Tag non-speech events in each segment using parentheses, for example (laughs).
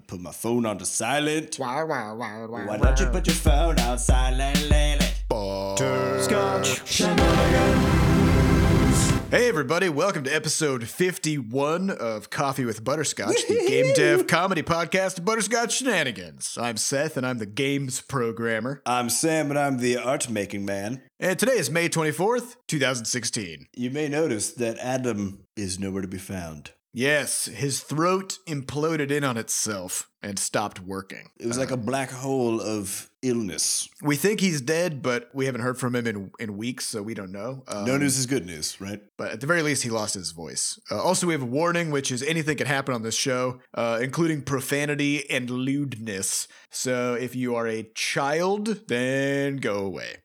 put my phone on to silent. Wah, wah, wah, wah, Why don't you put your phone on silent, Lily? Scotch. Hey everybody, welcome to episode 51 of Coffee with Butterscotch, the game dev comedy podcast Butterscotch Shenanigans. I'm Seth and I'm the games programmer. I'm Sam, and I'm the art making man. And today is May 24th, 2016. You may notice that Adam is nowhere to be found. Yes, his throat imploded in on itself and stopped working. It was like a black hole of illness. We think he's dead, but we haven't heard from him in, in weeks, so we don't know. Um, no news is good news, right? But at the very least, he lost his voice. Uh, also, we have a warning, which is anything can happen on this show, uh, including profanity and lewdness. So if you are a child, then go away.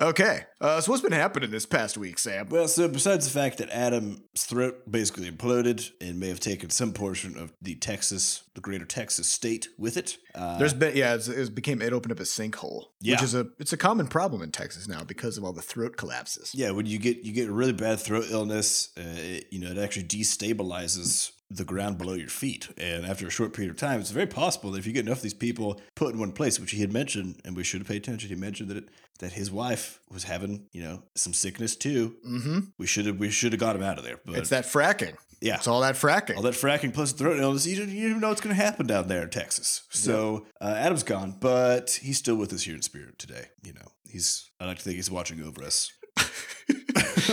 Okay. Uh, so what's been happening this past week, Sam? Well, so besides the fact that Adam's throat basically imploded and may have taken some portion of the Texas, the greater Texas state with it, uh, There's been yeah, it's, it became it opened up a sinkhole, Yeah. which is a it's a common problem in Texas now because of all the throat collapses. yeah, when you get you get a really bad throat illness, uh, it, you know, it actually destabilizes the ground below your feet, and after a short period of time, it's very possible that if you get enough of these people put in one place, which he had mentioned, and we should have paid attention, he mentioned that it, that his wife was having you know some sickness too. Mm-hmm. We should have we should have got him out of there, but It's that fracking. yeah, It's all that fracking. all that fracking plus the throat illness, you don't, you don't even know what's going to happen down there in Texas. So uh, Adam's gone, but he's still with us here in spirit today. You know, he's I like to think he's watching over us (laughs)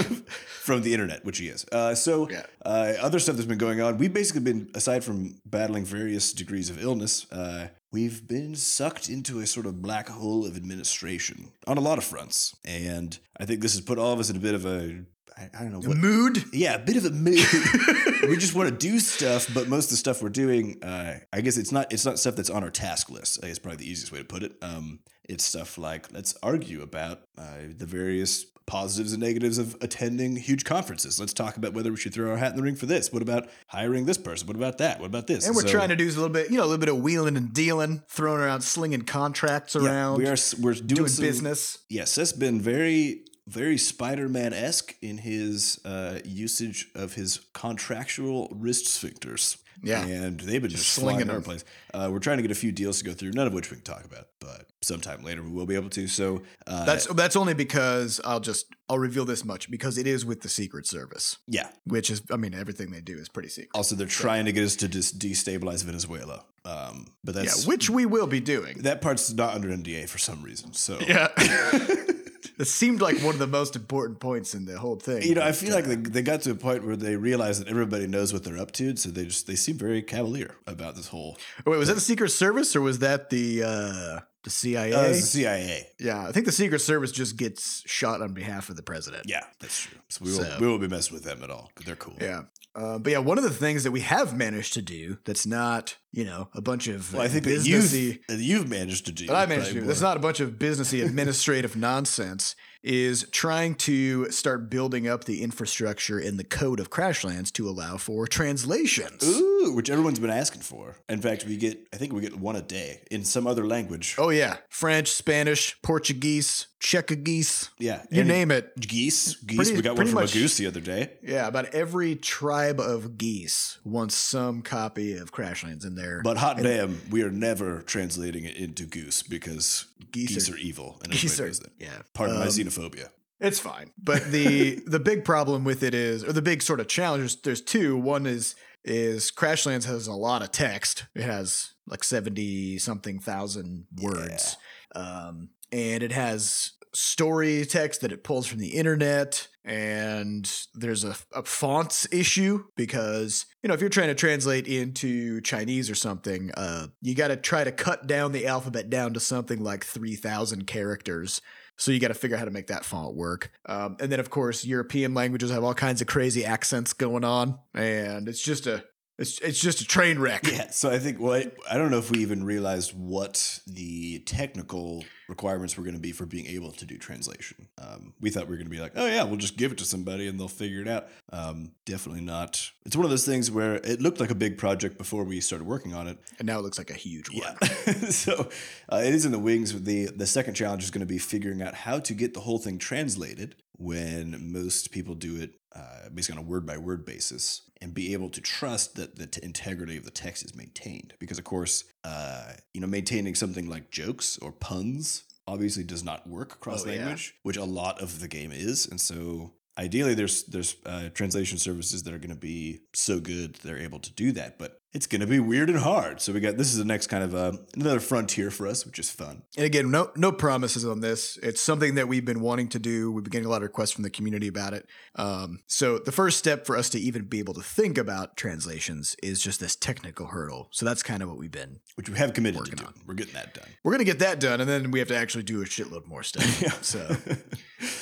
(laughs) from the internet, which he is. Uh, so Yeah. uh, other stuff that's been going on, we've basically been aside from battling various degrees of illness. Uh, We've been sucked into a sort of black hole of administration on a lot of fronts. And I think this has put all of us in a bit of a, I, I don't know what, Mood. yeah, a bit of a mood. (laughs) we just want to do stuff, but most of the stuff we're doing, uh, I guess it's not it's not stuff that's on our task list. I guess probably the easiest way to put it. Um, it's stuff like let's argue about uh, the various positives and negatives of attending huge conferences. Let's talk about whether we should throw our hat in the ring for this. What about hiring this person? What about that? What about this? And we're So- trying to do a little bit, you know, a little bit of wheeling and dealing, throwing around, slinging contracts around. Yeah, we are we're doing, doing some- business. Yes, that's been very, very Spider Man esque in his uh, usage of his contractual wrist sphincters. Yeah. And they've been just, slinging slinging our place. Uh, we're trying to get a few deals to go through, none of which we can talk about, but sometime later we will be able to. So uh, That's that's only because I'll just I'll reveal this much because it is with the Secret Service, yeah. which is I mean everything they do is pretty secret. Also, they're trying to get us to just destabilize Venezuela. Um, but Yeah, which we will be doing. that part's not under NDA for some reason. So Yeah. (laughs) (laughs) It seemed like one of the most important points in the whole thing. You know, I feel uh, like they, they got to a point where they realized that everybody knows what they're up to, so they just they seem very cavalier about this whole. oh, wait, was that the Secret Service or was that the uh the CIA? Uh, the CIA. yeah, I think the Secret Service just gets shot on behalf of the president. Yeah, that's true. So we won't, So- we won't be messing with them at all. They're cool. Yeah. Uh, but yeah, one of the things that we have managed to do that's not, you know, a bunch of Well, I think that businessy. you've, that you've managed to do. that I managed to do. That's not a bunch of businessy administrative nonsense. Is trying to start building up the infrastructure in the code of Crashlands to allow for translations. Ooh, which everyone's been asking for. In fact, we get I think we get one a day in some other language. Oh yeah, French, Spanish, Portuguese, Czechogese, yeah, you any- name it. geese. Geese. Pretty- we got one from much- a goose the other day. Yeah, about every tribe of geese wants some copy of Crashlands in there. But hot damn, we are never translating it into goose because Geese geese, are- are, evil and (laughs) geese are, yeah. Pardon my Um, xenophobia. It's fine. But the (laughs) the big problem with it is or the big sort of challenge is there's two. One is is Crashlands has a lot of text. It has like 70 something thousand words. Um and it has story text that it pulls from the internet and there's a, a fonts issue because you know if you're trying to translate into chinese or something uh, you got to try to cut down the alphabet down to something like 3000 characters so you got to figure out how to make that font work. Um, and then of course European languages have all kinds of crazy accents going on, and it's just a it's it's just a train wreck. Yeah, so I think well, I, I don't know if we even realized what the technical requirements were going to be for being able to do translation. Um, we thought we were going to be like, oh yeah, we'll just give it to somebody and they'll figure it out. Um, definitely not. It's one of those things where it looked like a big project before we started working on it. And now it looks like a huge one. Yeah. (laughs) so uh, it is in the wings. The the second challenge is going to be figuring out how to get the whole thing translated when most people do it uh, basically on a word by word basis, and be able to trust that the t- integrity of the text is maintained. Because of course, uh, you know, maintaining something like jokes or puns obviously does not work across Oh, yeah. language, which a lot of the game is, and so. Ideally, there's there's uh, translation services that are going to be so good they're able to do that, but it's going to be weird and hard. So we got this is the next kind of uh, another frontier for us, which is fun. And again, no no promises on this. It's something that we've been wanting to do. We've been getting a lot of requests from the community about it. Um, so the first step for us to even be able to think about translations is just this technical hurdle. So that's kind of what we've been. which we have committed Working to on. We're getting that done. We're gonna get that done, and then we have to actually do a shitload more stuff. (laughs) So,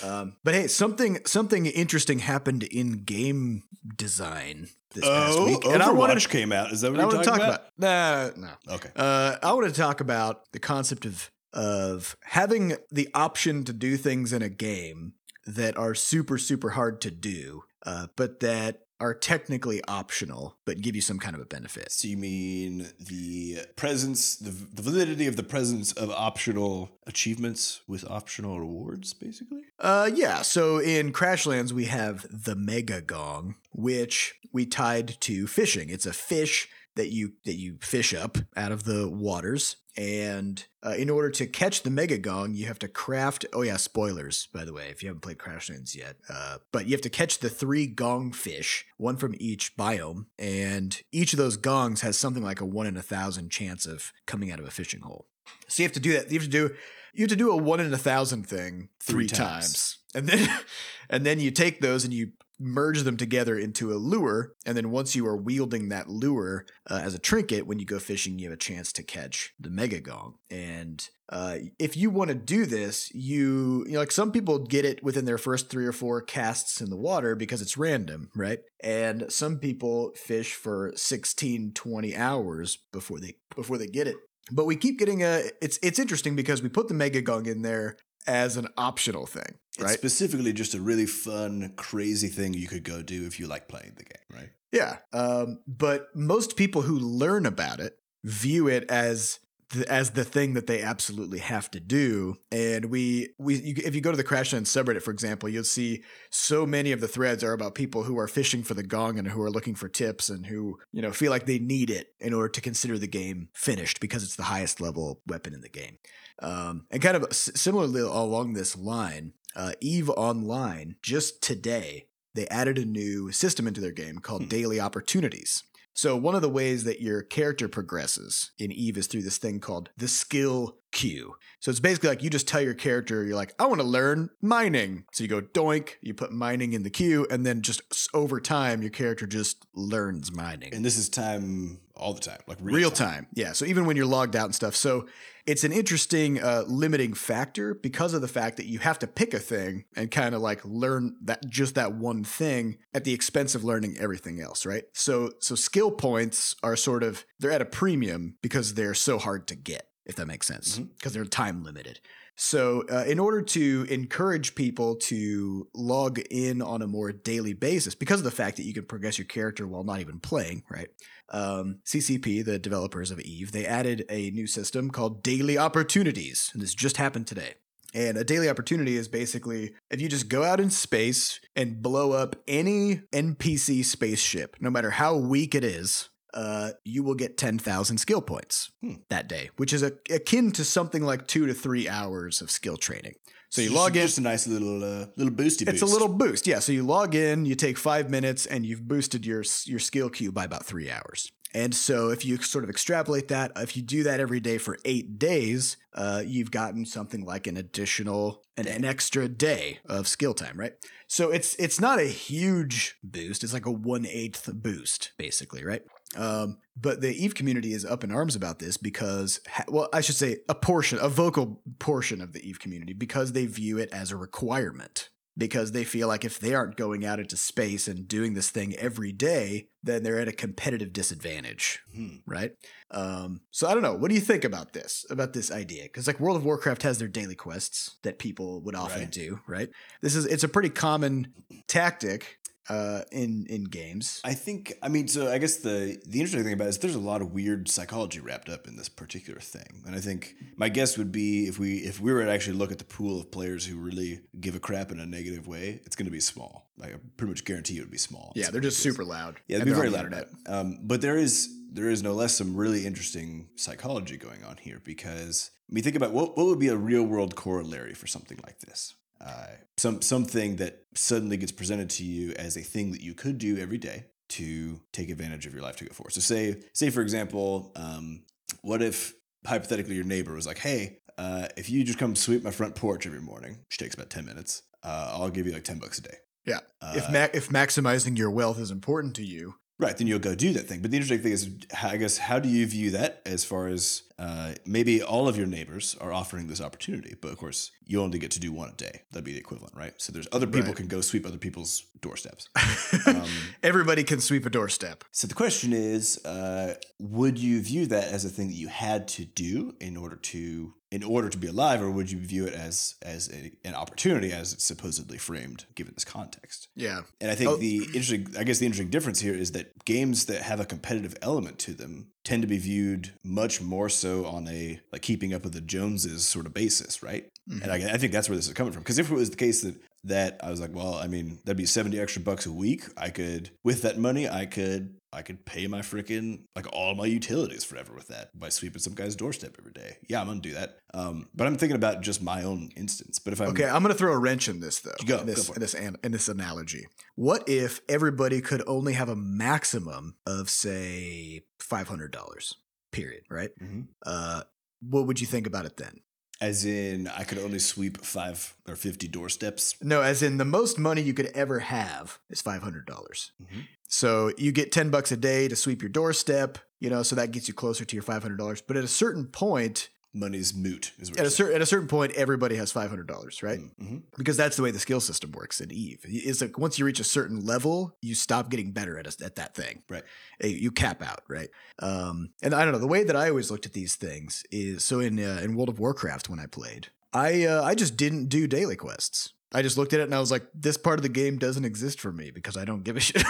um, but hey, something something interesting happened in game design this past oh, week, Overwatch and I wanted came out. Is that what I want to talk about. Nah, no. Okay. Uh, I want to talk about the concept of of having the option to do things in a game that are super super hard to do, uh, but that are technically optional, but give you some kind of a benefit. So you mean the presence, the, the validity of the presence of optional achievements with optional rewards, basically? Uh, yeah. So in Crashlands, we have the Mega Gong, which we tied to fishing. It's a fish that you that you fish up out of the waters, and uh, in order to catch the Mega Gong, you have to craft. Oh yeah, spoilers by the way, if you haven't played Crashlands yet. Uh, but you have to catch the three gong fish, one from each biome, and each of those gongs has something like a one in a thousand chance of coming out of a fishing hole. So you have to do that. You have to do you have to do a one in a thousand thing three, Three times. times. and then (laughs) and then you take those and you merge them together into a lure and then once you are wielding that lure uh, as a trinket when you go fishing you have a chance to catch the mega gong. And uh, if you want to do this you, you know, like some people get it within their first three or four casts in the water because it's random right? And some people fish for 16 20 hours before they before they get it. But we keep getting a it's it's interesting because we put the mega gong in there as an optional thing It's right? specifically just a really fun, crazy thing you could go do if you like playing the game, right? yeah um but most people who learn about it view it as the, as the thing that they absolutely have to do. And we we you, if you go to the Crash crashland subreddit for example you'll see so many of the threads are about people who are fishing for the gong and who are looking for tips and who you know feel like they need it in order to consider the game finished because it's the highest level weapon in the game um, and kind of similarly along this line, uh, Eve Online just today they added a new system into their game called Hmm. Daily Opportunities. So one of the ways that your character progresses in Eve is through this thing called the skill queue. So it's basically like you just tell your character, you're like, I want to learn mining. So you go doink, you put mining in the queue, and then just over time, your character just learns mining And this is time all the time, like real, real, time. Yeah. So even when you're logged out and stuff. So it's an interesting uh, limiting factor because of the fact that you have to pick a thing and kind of like learn that just that one thing at the expense of learning everything else, right? So so skill points are sort of they're at a premium because they're so hard to get, if that makes sense, because they're time limited. So, uh, in order to encourage people to log in on a more daily basis, because of the fact that you can progress your character while not even playing, right? Um, CCP, the developers of Eve, they added a new system called Daily Opportunities. And this just happened today. And a daily opportunity is basically if you just go out in space and blow up any NPC spaceship, no matter how weak it is, uh, you will get 10,000 skill points Hmm. that day, which is a, akin to something like two to three hours of skill training. So you log in, Just a nice little uh, little boosty boost. it's boost. a little boost. Yeah. So you log in, you take five minutes, and you've boosted your your skill queue by about three hours. And so if you sort of extrapolate that, if you do that every day for eight days, uh, you've gotten something like an additional an, an extra day of skill time, right? So it's it's not a huge boost. It's like a one eighth boost, basically, right? Um, but the Eve community is up in arms about this because, well, I should say a portion, a vocal portion of the Eve community, because they view it as a requirement. Because they feel like if they aren't going out into space and doing this thing every day, then they're at a competitive disadvantage, Hmm. right? Um, so I don't know. What do you think about this? About this idea? Because like World of Warcraft has their daily quests that people would often Right. do, right? This is it's a pretty common tactic uh, in in games. I think I mean so I guess the the interesting thing about it is there's a lot of weird psychology wrapped up in this particular thing. And I think my guess would be if we if we were to actually look at the pool of players who really give a crap in a negative way, it's going to be small. Like I pretty much guarantee it would be small. yeah, they're just super loud. Yeah, and it'd be very on the loud. Um, but there is there is no less some really interesting psychology going on here because I mean think about what what would be a real world corollary for something like this. Uh, some something that suddenly gets presented to you as a thing that you could do every day to take advantage of your life to go forward. So say say for example, um, what if hypothetically your neighbor was like, "Hey, uh, if you just come sweep my front porch every morning, which takes about ten minutes, uh, I'll give you like ten bucks a day." Yeah. Uh, if ma- if maximizing your wealth is important to you, Right, then you'll go do that thing. But the interesting thing is, I guess, how do you view that as far as uh, maybe all of your neighbors are offering this opportunity, but of course, you only get to do one a day. That'd be the equivalent, right? So there's other people Right. can go sweep other people's doorsteps. (laughs) Um, everybody can sweep a doorstep. so the question is, uh, would you view that as a thing that you had to do in order to in order to be alive, or would you view it as as a, an opportunity as it's supposedly framed given this context? Yeah. And I think Oh. the interesting, I guess the interesting difference here is that games that have a competitive element to them tend to be viewed much more so on a like keeping up with the Joneses sort of basis, right? Mhm. And I, I think that's where this is coming from. Because if it was the case that that I was like, well, I mean, that'd be seventy extra bucks a week. I could, with that money, I could, I could pay my freaking like all my utilities forever with that by sweeping some guy's doorstep every day. Yeah, I'm gonna do that. Um, but I'm thinking about just my own instance. But if I'm Okay, I'm to throw a wrench in this though. Go, in go this it. in this an, in this analogy. What if everybody could only have a maximum of say five hundred dollars? Period. Right. Mhm. Uh, what would you think about it then? As in, I could only sweep five or 50 doorsteps. No, as in the most money you could ever have is five hundred dollars. Mhm. So you get ten bucks a day to sweep your doorstep. You know, so that gets you closer to your five hundred dollars. But at a certain point, Money's moot, is what at a certain at a certain point, everybody has five hundred dollars, right? saying. Mhm. because that's the way the skill system works in Eve. It's like once you reach a certain level, you stop getting better at a, at that thing. Right. Uh, You cap out, right? Um, and I don't know. The way that I always looked at these things is so in uh, in World of Warcraft when I played, I uh, I just didn't do daily quests. I just looked at it and I was like, this part of the game doesn't exist for me because I don't give a shit.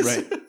Right. (laughs)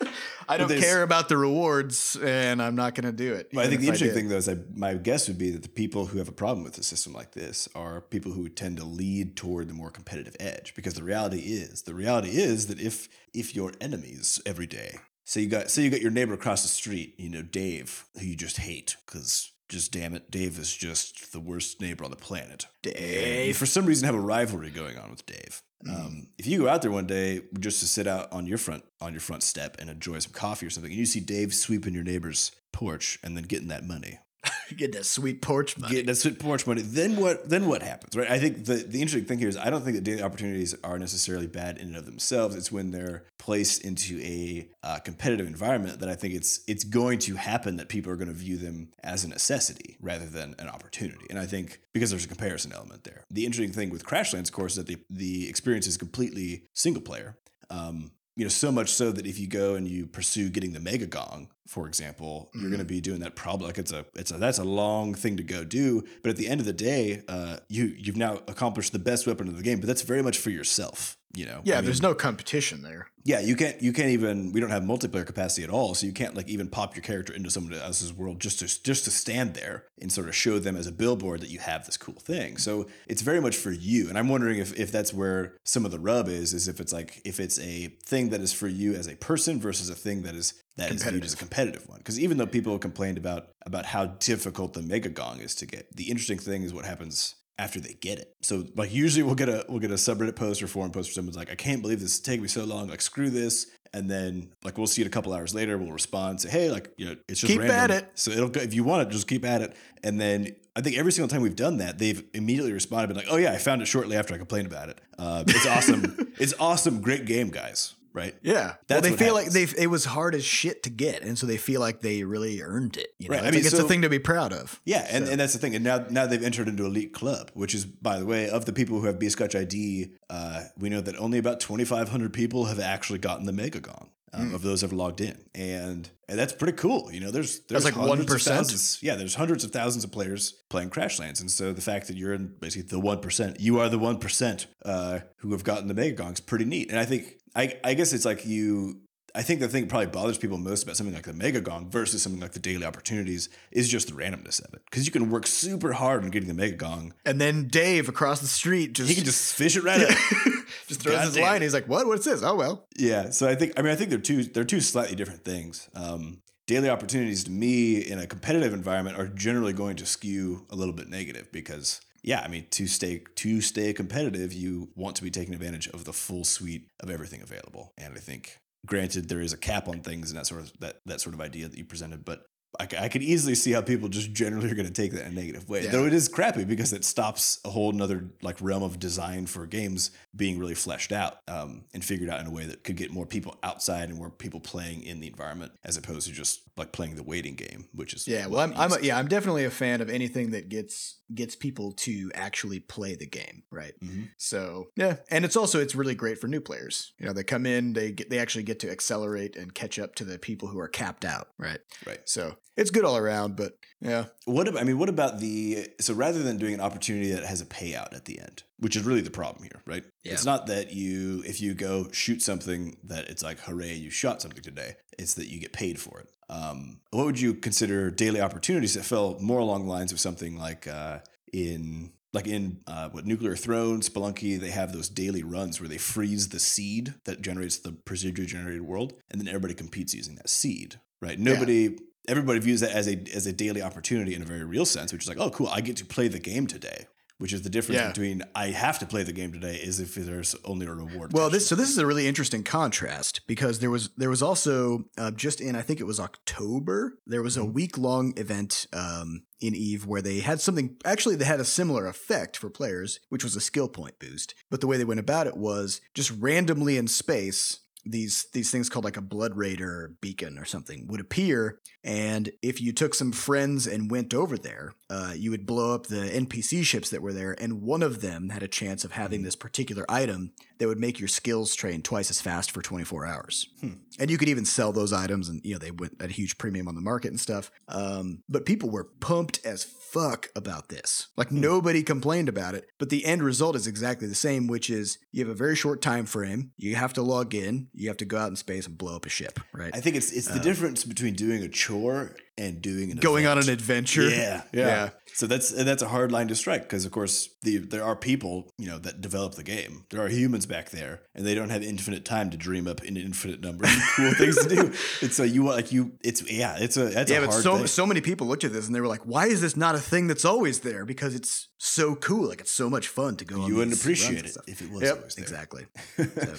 I don't care about the rewards, and I'm not going to do it. Well, I think the interesting thing, though, is I, my guess would be that the people who have a problem with a system like this are people who tend to lead toward the more competitive edge. Because the reality is, the reality is that if if your enemies every day, so you got so you got your neighbor across the street, you know, Dave, who you just hate because just damn it, Dave is just the worst neighbor on the planet. And you, Dave. for some reason, have a rivalry going on with Dave. Mm. Um, if you go out there one day just to sit out on your front on your front step and enjoy some coffee or something, and you see Dave sweeping your neighbor's porch and then getting that money, (laughs) Get that sweet porch money. getting that sweet porch money, then what? Then what happens, right? I think the the interesting thing here is I don't think that daily opportunities are necessarily bad in and of themselves. It's when they're placed into a uh, competitive environment that I think it's it's going to happen that people are going to view them as a necessity rather than an opportunity. And I think because there's a comparison element there. The interesting thing with Crashlands, of course, is that the the experience is completely single player. Um, you know, so much so that if you go and you pursue getting the mega gong, for example, you're going to be doing that probably like it's a it's a that's a long thing to go do. But at the end of the day, uh, you you've now accomplished the best weapon of the game. But that's very much for yourself. You know, yeah, I mean, there's no competition there. yeah, you can't you can't even we don't have multiplayer capacity at all, so you can't like even pop your character into someone else's world just to just to stand there and sort of show them as a billboard that you have this cool thing. So it's very much for you. And I'm wondering if if that's where some of the rub is, is if it's like if it's a thing that is for you as a person versus a thing that is that is viewed as a competitive one. Because even though people complained about about how difficult the mega gong is to get, the interesting thing is what happens after they get it. So like usually we'll get a we'll get a subreddit post or forum post where someone's like, I can't believe this is taking me so long, like screw this. And then like we'll see it a couple hours later, we'll respond, say, Hey, like, you know, it's just Keep random. at it. So it'll go if you want it, just keep at it. And then I think every single time we've done that, they've immediately responded, been like, Oh yeah, I found it shortly after I complained about it. Uh, it's awesome. (laughs) it's awesome, great game, guys. Right? Yeah, well, they what feel happens. like they it was hard as shit to get, and so they feel like they really earned it. You know, Right, I mean, like it's a thing to be proud of. Yeah, and, So- and that's the thing. And now now they've entered into Elite Club, which is, by the way, of the people who have B Scotch ID, uh, we know that only about 2,500 people have actually gotten the Mega Gong. um, of those ever logged in, and and that's pretty cool. You know, there's there's like 1%? Yeah, there's hundreds of thousands of players playing Crashlands, and so the fact that you're in basically the one percent, you are the one percent uh, who have gotten the Mega Gongs, pretty neat. And I think I I guess it's like you. I think the thing that probably bothers people most about something like the Mega Gong versus something like the daily opportunities is just the randomness of it. Because you can work super hard on getting the Mega Gong. And then Dave across the street just He can just fish it right up. (laughs) just throws his Goddamn. line. He's like, "What? What's this? Oh well." Yeah, so I think I mean I think they're two they're two slightly different things. Um, daily opportunities to me in a competitive environment are generally going to skew a little bit negative because yeah, I mean to stay to stay competitive, you want to be taking advantage of the full suite of everything available. And I think granted there is a cap on things and that sort of that that sort of idea that you presented, but I, I could easily see how people just generally are going to take that in a negative way. Yeah. Though it is crappy because it stops a whole nother like realm of design for games being really fleshed out um, and figured out in a way that could get more people outside and more people playing in the environment as opposed to just like playing the waiting game, which is Yeah, well, I'm, I'm a, yeah, I'm definitely a fan of anything that gets gets people to actually play the game, right? Mhm. So yeah, and it's also it's really great for new players. You know, they come in, they get they actually get to accelerate and catch up to the people who are capped out, right? right. So it's good all around. But yeah, What about, I mean, what about the so rather than doing an opportunity that has a payout at the end, which is really the problem here, right? Yeah. It's not that you if you go shoot something that it's like hooray you shot something today. It's that you get paid for it. Um, what would you consider daily opportunities that fell more along the lines of something like uh, in like in uh, what nuclear throne spelunky they have those daily runs where they freeze the seed that generates the procedurally generated world and then everybody competes using that seed right nobody everybody views that as a as a daily opportunity in a very real sense, which is like, oh, cool, I get to play the game today. Which is the difference Yeah. between I have to play the game today is if there's only a reward. Well, this so this is a really interesting contrast because there was there was also uh, just in I think it was October there was a Mhm. week long event um, in Eve where they had something actually they had a similar effect for players, which was a skill point boost. But the way they went about it was just randomly in space. These these things called like a blood raider beacon or something would appear, and if you took some friends and went over there, uh, you would blow up the NPC ships that were there, and one of them had a chance of having this particular item that would make your skills train twice as fast for 24 hours. Hmm. And you could even sell those items, and you know they went at a huge premium on the market and stuff. Um, but people were pumped as fuck about this. Like Hmm. nobody complained about it. But the end result is exactly the same, which is you have a very short time frame. You have to log in. You have to go out in space and blow up a ship. Right. I think it's it's the Uh, difference between doing a chore and doing an Going on an adventure. Yeah, yeah, Yeah. So that's and that's a hard line to strike because of course the there are people you know that develop the game. There are humans back there, and they don't have infinite time to dream up an infinite number of (laughs) cool things to do. And so you want like you it's yeah it's a that's yeah, a but hard so thing. so many people looked at this and they were like, "Why is this not a thing that's always there?" Because it's so cool. Like it's so much fun to go. on you wouldn't appreciate it if it was Yep, always there. exactly. (laughs) So,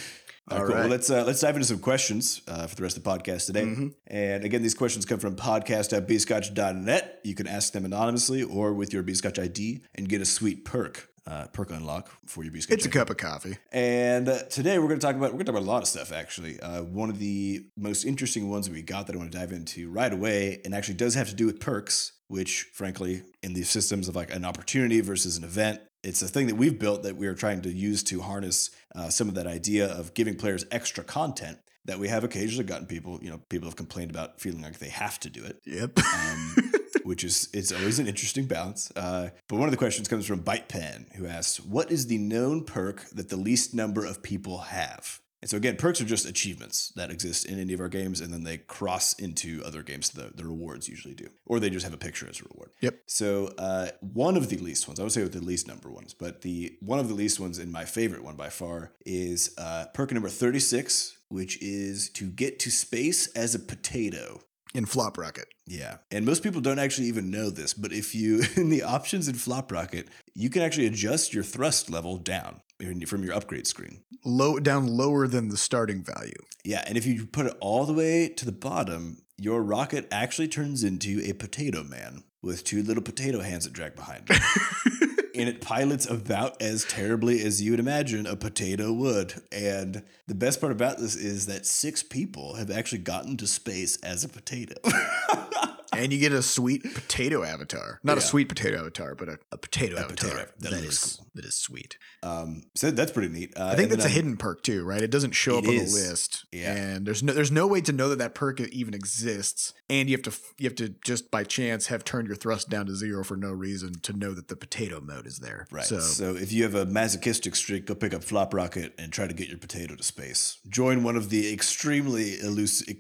All all right, cool. Well, let's uh, let's dive into some questions uh, for the rest of the podcast today. Mhm. And again, these questions come from podcast.bscotch.net. You can ask them anonymously or with your Bscotch ID and get a sweet perk, uh, perk unlock for your Bscotch It's a cup of coffee. And uh, today we're going to talk about we're going to talk about a lot of stuff. Actually, uh, one of the most interesting ones that we got that I want to dive into right away, and actually does have to do with perks, which frankly, in these systems of like an opportunity versus an event, it's a thing that we've built that we are trying to use to harness uh, some of that idea of giving players extra content that we have occasionally gotten people. You know, people have complained about feeling like they have to do it Yep. um, (laughs) which is it's always an interesting balance. Uh, but one of the questions comes from BitePen, who asks, "What is the known perk that the least number of people have?" And so again, perks are just achievements that exist in any of our games, and then they cross into other games. The, the rewards usually do, or they just have a picture as a reward. Yep. So uh, one of the least ones, I would say with the least number ones, but the one of the least ones, and my favorite one by far, is uh, perk number thirty six, which is to get to space as a potato. In Flop Rocket. Yeah. And most people don't actually even know this, but if you, (laughs) in the options in Flop Rocket, you can actually adjust your thrust level down from your upgrade screen. Low down lower than the starting value. Yeah. And if you put it all the way to the bottom, your rocket actually turns into a potato man with two little potato hands that drag behind it. (laughs) and it pilots about as terribly as you would imagine a potato would. And the best part about this is that six people have actually gotten to space as a potato. (laughs) and you get a sweet potato avatar. Not a sweet potato avatar, but a, a potato A avatar potato. That that is cool. that is sweet. Um, so that's pretty neat. Uh, I think that's a then, um, hidden perk too, right? It doesn't show It up on is. the list, Yeah. and there's no there's no way to know that that perk even exists, and you have to you have to just by chance have turned your thrust down to zero for no reason to know that the potato mode is there. Right. So, So, if you have a masochistic streak, go pick up Flop Rocket and try to get your potato to space. Join one of the extremely elusive,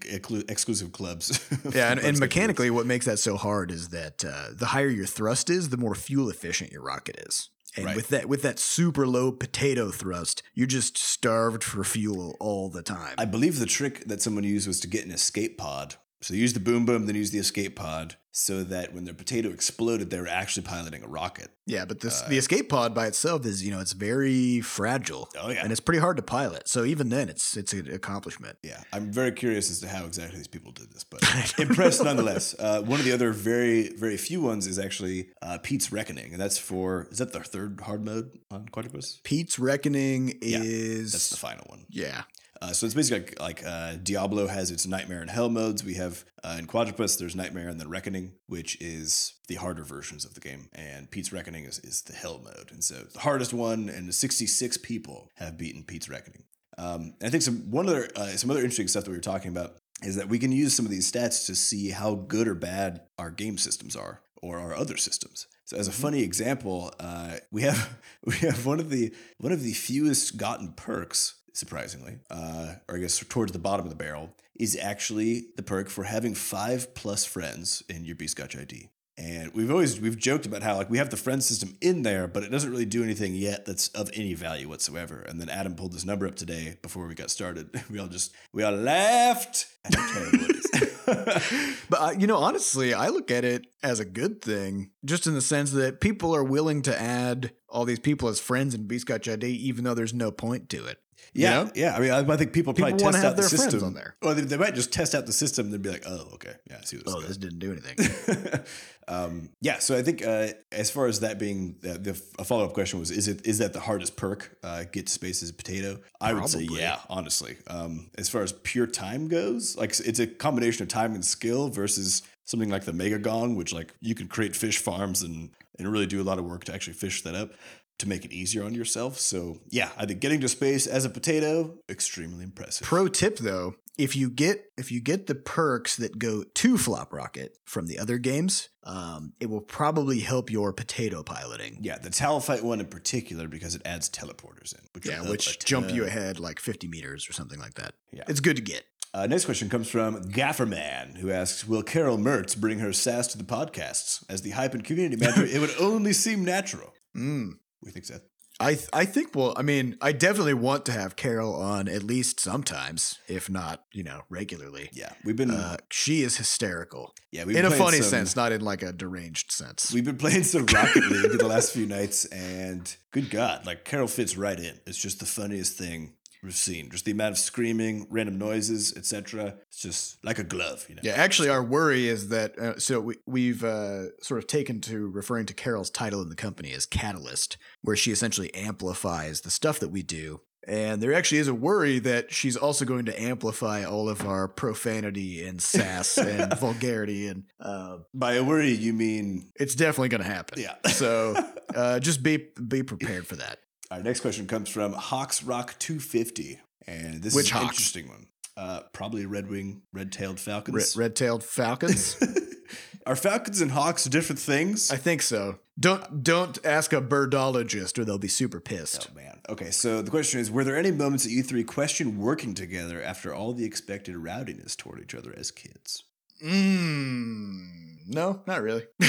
exclusive clubs. (laughs) yeah, and, and mechanically, what makes that so hard is that uh, the higher your thrust is, the more fuel efficient your rocket is. And Right. with that with that super low potato thrust, you're just starved for fuel all the time. I believe the trick that someone used was to get an escape pod. So they used the boom boom, then use the escape pod, so that when their potato exploded, they were actually piloting a rocket. yeah, but this uh, the escape pod by itself is you know it's very fragile. Oh yeah, and it's pretty hard to pilot. So even then, it's it's an accomplishment. yeah. I'm very curious as to how exactly these people did this, but (laughs) impressed nonetheless. Uh, one of the other very very few ones is actually uh, Pete's Reckoning, and that's for is that the third hard mode on Quadropus? Pete's Reckoning Yeah, is That's the final one. yeah. Uh, so it's basically like, like uh, Diablo has its Nightmare and Hell modes. We have uh, in Quadropus, there's Nightmare and then Reckoning, which is the harder versions of the game. And Pete's Reckoning is, is the Hell mode. And so the hardest one, and 66 people have beaten Pete's Reckoning. Um, and I think some one other uh, some other interesting stuff that we were talking about is that we can use some of these stats to see how good or bad our game systems are or our other systems. So as a funny example, uh, we have (laughs) we have one of the one of the fewest gotten perks, surprisingly, uh, or I guess towards the bottom of the barrel, is actually the perk for having five plus friends in your Scotch ID. And we've always we've joked about how like we have the friend system in there, but it doesn't really do anything yet that's of any value whatsoever. And then Adam pulled this number up today before we got started. (laughs) We all just we all laughed at how terrible it is. (laughs) But uh, you know, honestly, I look at it as a good thing, just in the sense that people are willing to add all these people as friends in Scotch ID, even though there's no point to it. You Yeah, know? yeah. I mean, I, I think people probably People wanna test have out the their friends system on there. Or they, they might just test out the system and then be like, "Oh, okay, yeah, I see what this Oh, this didn't do anything. (laughs) um, yeah, so I think uh, as far as that being uh, the a follow up question was, is it is that the hardest perk? Uh, get to space as a potato? I would say yeah. Honestly, um, as far as pure time goes, like it's a combination of time and skill versus something like the Mega Gong, which like you can create fish farms and and really do a lot of work to actually fish that up to make it easier on yourself. So yeah, I think getting to space as a potato extremely impressive. Pro tip though, if you get if you get the perks that go to Flop Rocket from the other games, um, it will probably help your potato piloting. Yeah, the Talifite one in particular because it adds teleporters in, which Yeah, will help a which jump you ahead like 50 meters or something like that. Yeah. It's good to get. Uh, next question comes from Gafferman, who asks, "Will Carol Mertz bring her sass to the podcasts as the hype and community manager? it would only seem natural." Mm. We think so. I th- I think well, I mean, I definitely want to have Carol on at least sometimes, if not, you know, regularly. Yeah, we've been Uh, she is hysterical yeah we've in a funny some- sense, not in like a deranged sense. We've been playing some Rocket League the last few (laughs) nights, and good God, like Carol fits right in. It's just the funniest thing we've seen. Just the amount of screaming, random noises, etc. It's just like a glove, you know. Yeah, actually, our worry is that uh, so we, we've uh, sort of taken to referring to Carol's title in the company as Catalyst, where she essentially amplifies the stuff that we do. And there actually is a worry that she's also going to amplify all of our profanity and sass (laughs) and vulgarity, and uh, By a worry, you mean it's definitely going to happen. yeah. So (laughs) uh, just be be prepared for that. Our next question comes from Hawks Rock 250. And this Which is an Hawks? interesting one. Uh, probably red wing, red tailed Red, falcons. red-tailed falcons. (laughs) Are falcons and hawks different things? I think so. Don't don't ask a birdologist, or they'll be super pissed. oh, man. Okay, so the question is Were there any moments that you three questioned working together after all the expected rowdiness toward each other as kids? Mm, no, not really. (laughs)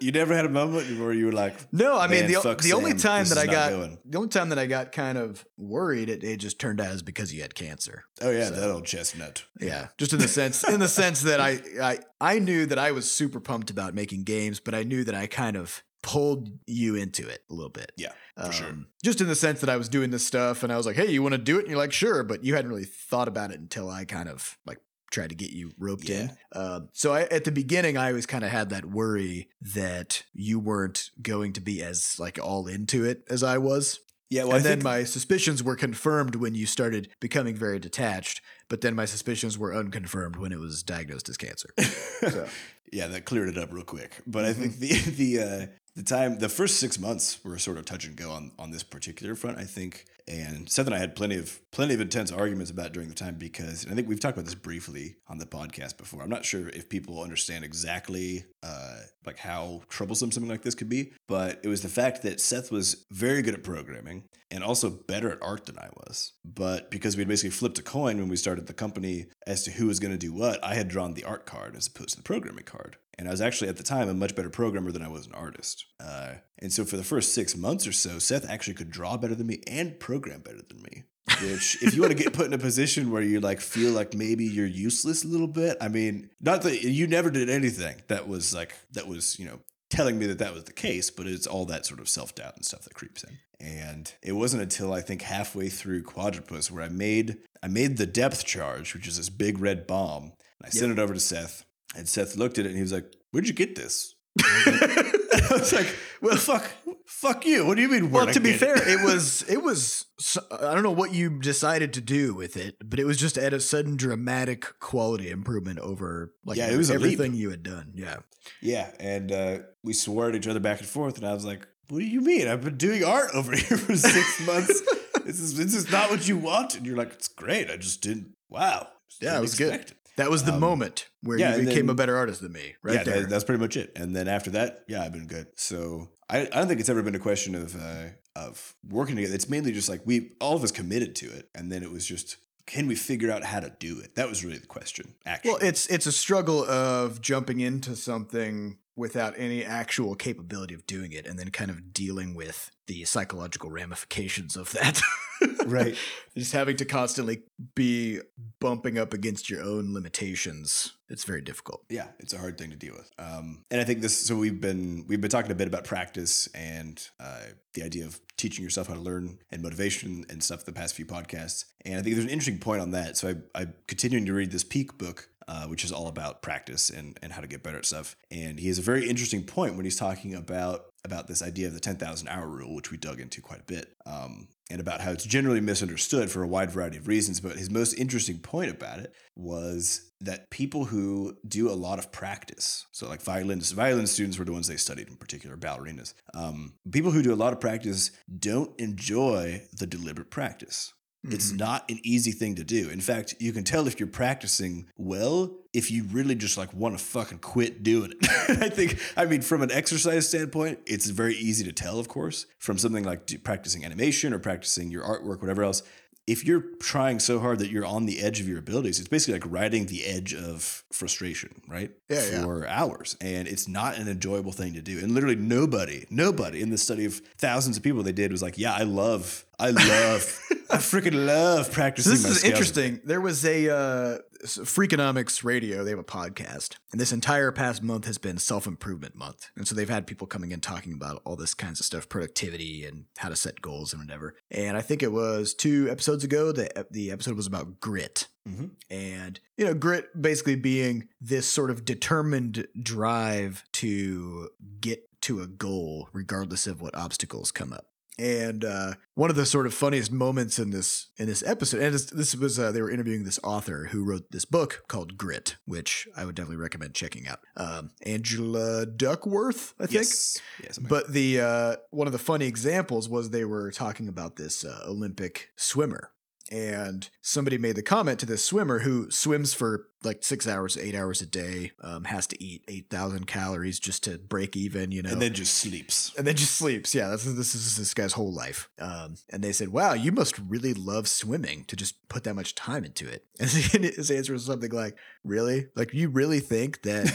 (laughs) You never had a moment where you were like, no, I mean the, the only time that I got going. the only time that I got kind of worried, it, it just turned out is because you had cancer. oh, yeah, So- that old chestnut. Yeah, just in the sense in the sense that I I I knew that I was super pumped about making games, but I knew that I kind of pulled you into it a little bit. Yeah, for sure. Um, Just in the sense that I was doing this stuff and I was like, "Hey, you want to do it?" And you're like, "Sure," but you hadn't really thought about it until I kind of like tried to get you roped in. Um, so I, at the beginning, I always kind of had that worry that you weren't going to be as like all into it as I was. Yeah, well, and I then my suspicions were confirmed when you started becoming very detached. But then my suspicions were unconfirmed when it was diagnosed as cancer. (laughs) So. yeah, that cleared it up real quick. But I think the (laughs) the uh, the time the first six months were sort of touch and go on on this particular front. I think, and Seth and I had plenty of plenty of intense arguments about during the time because I think we've talked about this briefly on the podcast before. I'm not sure if people understand exactly uh, like how troublesome something like this could be, but it was the fact that Seth was very good at programming and also better at art than I was. But because we had basically flipped a coin when we started the company as to who was going to do what, I had drawn the art card as opposed to the programming card. And I was actually at the time a much better programmer than I was an artist. Uh, and so for the first six months or so, Seth actually could draw better than me and program better than me. Which, (laughs) if you want to get put in a position where you like feel like maybe you're useless a little bit, I mean, not that you never did anything that was like that was you know telling me that that was the case, but it's all that sort of self doubt and stuff that creeps in. And it wasn't until I think halfway through Quadropus where I made I made the depth charge, which is this big red bomb, and I sent it over to Seth. And Seth looked at it and he was like, "Where'd you get this?" (laughs) (laughs) I was like, "Well, fuck, fuck you. What do you mean?" Well, to be fair, it? (laughs) it was it was I don't know what you decided to do with it, but it was just at a sudden dramatic quality improvement over like Yeah, it was everything you had done. Yeah. Yeah, and uh, we swore at each other back and forth, and I was like, "What do you mean? I've been doing art over here for six months. This is this is not what you want." And you're like, "It's great. I just didn't. Wow. Just Yeah, it didn't was good. it." That was the Um, moment where yeah, you became then- a better artist than me, right yeah, there. that- that's pretty much it. And then after that, yeah, I've been good. So I, I don't think it's ever been a question of uh, of working together. It's mainly just like we all of us committed to it, and then it was just can we figure out how to do it? That was really the question. Actually, well, it's it's a struggle of jumping into something without any actual capability of doing it and then kind of dealing with the psychological ramifications of that. (laughs) right. Just having to constantly be bumping up against your own limitations. It's very difficult. Yeah, it's a hard thing to deal with. Um, and I think this. So we've been we've been talking a bit about practice and uh, the idea of teaching yourself how to learn and motivation and stuff. The past few podcasts, and I think there's an interesting point on that. So I, I'm continuing to read this Peak book. Uh, which is all about practice and, and how to get better at stuff. And he has a very interesting point when he's talking about about this idea of the 10,000 hour rule, which we dug into quite a bit, um, and about how it's generally misunderstood for a wide variety of reasons. But his most interesting point about it was that people who do a lot of practice, so like violins, violin students were the ones they studied in particular, ballerinas. Um, people who do a lot of practice don't enjoy the deliberate practice. It's Mhm. not an easy thing to do. In fact, you can tell if you're practicing well if you really just like want to fucking quit doing it. (laughs) I think, I mean, from an exercise standpoint, it's very easy to tell, of course, from something like practicing animation or practicing your artwork, whatever else. If you're trying so hard that you're on the edge of your abilities, it's basically like riding the edge of frustration, right? Yeah, yeah. For hours. And it's not an enjoyable thing to do. And literally nobody, nobody in the study of thousands of people they did was like, yeah, I love, I love, (laughs) I freaking love So practicing. this my is interesting. There was a uh, Freakonomics Radio. They have a podcast, and this entire past month has been self improvement month. And so they've had people coming in talking about all this kinds of stuff, productivity and how to set goals and whatever. And I think it was two episodes ago. The the episode was about grit. Mhm. And, you know, grit basically being this sort of determined drive to get to a goal, regardless of what obstacles come up. And uh, one of the sort of funniest moments in this in this episode, and this, this was uh, they were interviewing this author who wrote this book called Grit, which I would definitely recommend checking out. Um, Angela Duckworth, I think. Yes. Yes. But the uh, one of the funny examples was they were talking about this uh, Olympic swimmer, and somebody made the comment to this swimmer who swims for like six hours, eight hours a day, um, has to eat eight thousand calories just to break even, you know, and then just sleeps. and then just sleeps. Yeah, that's this is this guy's whole life. Um, and they said, "Wow, you must really love swimming to just put that much time into it." (laughs) And his answer was something like, "Really? Like you really think that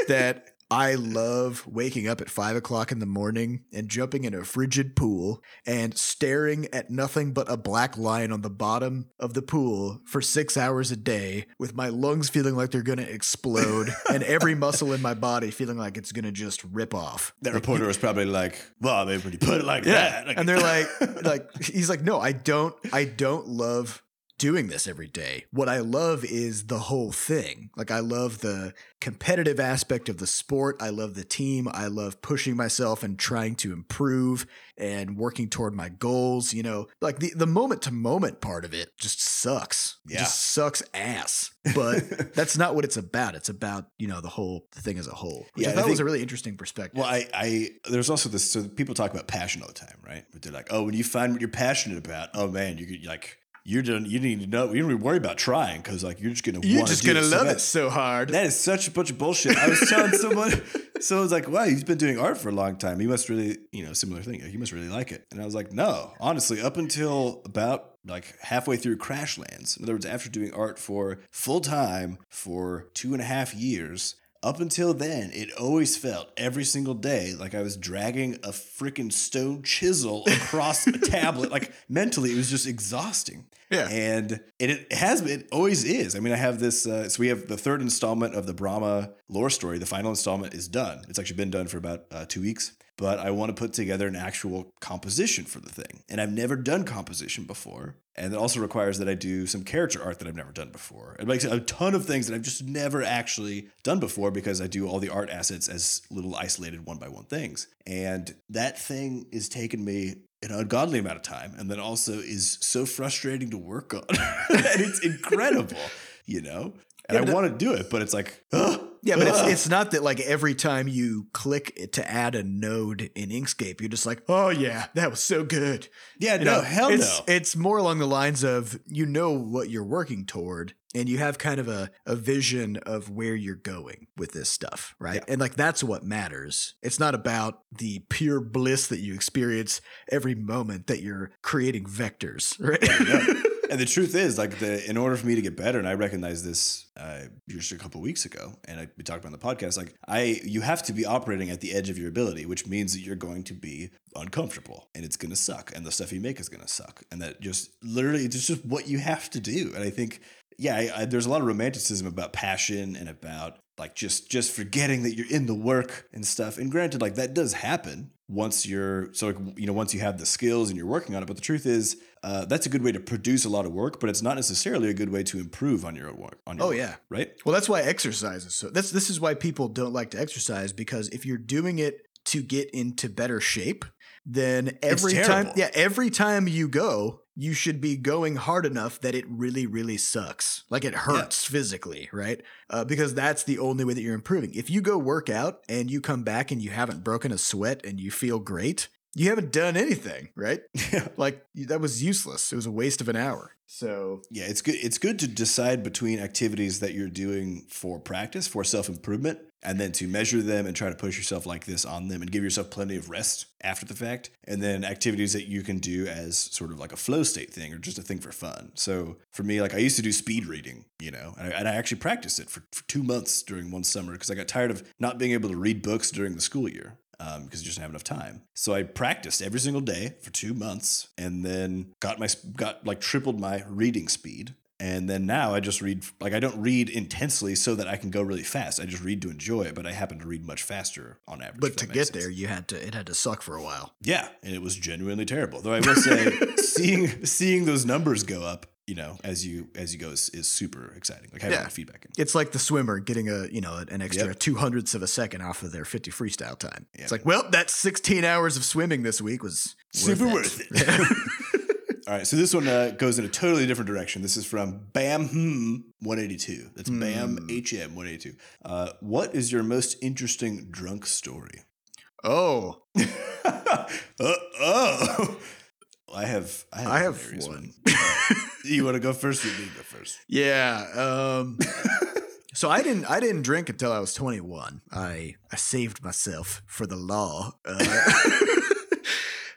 (laughs) that I love waking up at five o'clock in the morning and jumping in a frigid pool and staring at nothing but a black line on the bottom of the pool for six hours a day with my lungs feeling like they're going to explode (laughs) and every muscle in my body feeling like it's going to just rip off. That reporter was probably like, "Well, I mean, when you put it like that, like, and they're like, (laughs) like he's like, no, I don't, I don't love doing this every day. What I love is the whole thing. Like I love the competitive aspect of the sport. I love the team. I love pushing myself and trying to improve and working toward my goals. You know, like the, the moment to moment part of it just sucks. It Yeah. just sucks ass. But (laughs) that's not what it's about. It's about, you know, the whole thing as a whole. Which Yeah, I I thought was a really interesting perspective. Well, I, I, there's also this. So people talk about passion all the time, right? But they're like, oh, when you find what you're passionate about, oh man, you could like, you're done. You need to know. You don't even worry about trying because like you're just gonna. You're just gonna so love bad. it so hard. That is such a bunch of bullshit. I was telling (laughs) someone, someone's like, wow, he's been doing art for a long time. He must really, you know, similar thing. He must really like it. And I was like, no, honestly, up until about like halfway through Crashlands, in other words, after doing art for full time for two and a half years, up until then, it always felt every single day like I was dragging a freaking stone chisel across a (laughs) tablet. Like mentally, it was just exhausting. Yeah. And it, it has been, it always is. I mean, I have this, uh, so we have the third installment of the Brahma lore story. The final installment is done. It's actually been done for about uh, two weeks. But I want to put together an actual composition for the thing. And I've never done composition before. And it also requires that I do some character art that I've never done before. It makes a ton of things that I've just never actually done before because I do all the art assets as little isolated one by one things. And that thing is taking me an ungodly amount of time and then also is so frustrating to work on. (laughs) and it's incredible, you know? And Yeah, I want to do it, but it's like, ugh, Yeah, but it's, it's not that like every time you click it to add a node in Inkscape, you're just like, oh yeah, that was so good. yeah, You no, know, hell it's, no. It's more along the lines of you know what you're working toward and you have kind of a, a vision of where you're going with this stuff, right? Yeah. And like that's what matters. It's not about the pure bliss that you experience every moment that you're creating vectors, (laughs) right? No. And the truth is, like, the in order for me to get better, and I recognize this uh, just a couple weeks ago, and I, we talked about on the podcast. Like, I you have to be operating at the edge of your ability, which means that you're going to be uncomfortable, and it's going to suck, and the stuff you make is going to suck, and that just literally it's just what you have to do. And I think, yeah, I, I, there's a lot of romanticism about passion and about like just just forgetting that you're in the work and stuff. And granted, like that does happen once you're so like, you know once you have the skills and you're working on it. But the truth is, uh, that's a good way to produce a lot of work, but it's not necessarily a good way to improve on your own work. On your Oh, work, yeah. right. Well, that's why exercise is so. That's this is why people don't like to exercise because if you're doing it to get into better shape, then every time, yeah, every time you go, you should be going hard enough that it really, really sucks. Like it hurts physically, right? Uh, because that's the only way that you're improving. If you go work out and you come back and you haven't broken a sweat and you feel great, you haven't done anything, right? (laughs) Yeah. Like that was useless. It was a waste of an hour. So Yeah, it's good. It's good to decide between activities that you're doing for practice, for self improvement, and then to measure them and try to push yourself like this on them and give yourself plenty of rest after the fact. And then activities that you can do as sort of like a flow state thing or just a thing for fun. So for me, like I used to do speed reading, you know, and I, and I actually practiced it for, for two months during one summer because I got tired of not being able to read books during the school year um, because you just didn't have enough time. So I practiced every single day for two months, and then got my got like tripled my reading speed. And then now I just read like I don't read intensely so that I can go really fast. I just read to enjoy it, but I happen to read much faster on average. but to get sense. there, you had to it had to suck for a while. yeah, and it was genuinely terrible. Though I will say, (laughs) seeing seeing those numbers go up, you know, as you as you go is, is super exciting. Like having Yeah. that feedback. It's like the swimmer getting a you know an extra Yep. two hundredths of a second off of their fifty freestyle time. It's like, well, that sixteen hours of swimming this week was super worth worth it. (laughs) (laughs) All right, so this one uh, goes in a totally different direction. This is from Bam Hmm 182. That's Bam Hmm. HM 182. Uh, what is your most interesting drunk story? oh, (laughs) uh, oh, I have. I have, I have hilarious one. (laughs) you want to go first, You or you go first? yeah. Um, (laughs) so I didn't I didn't drink until I was twenty one. I I saved myself for the law. Uh,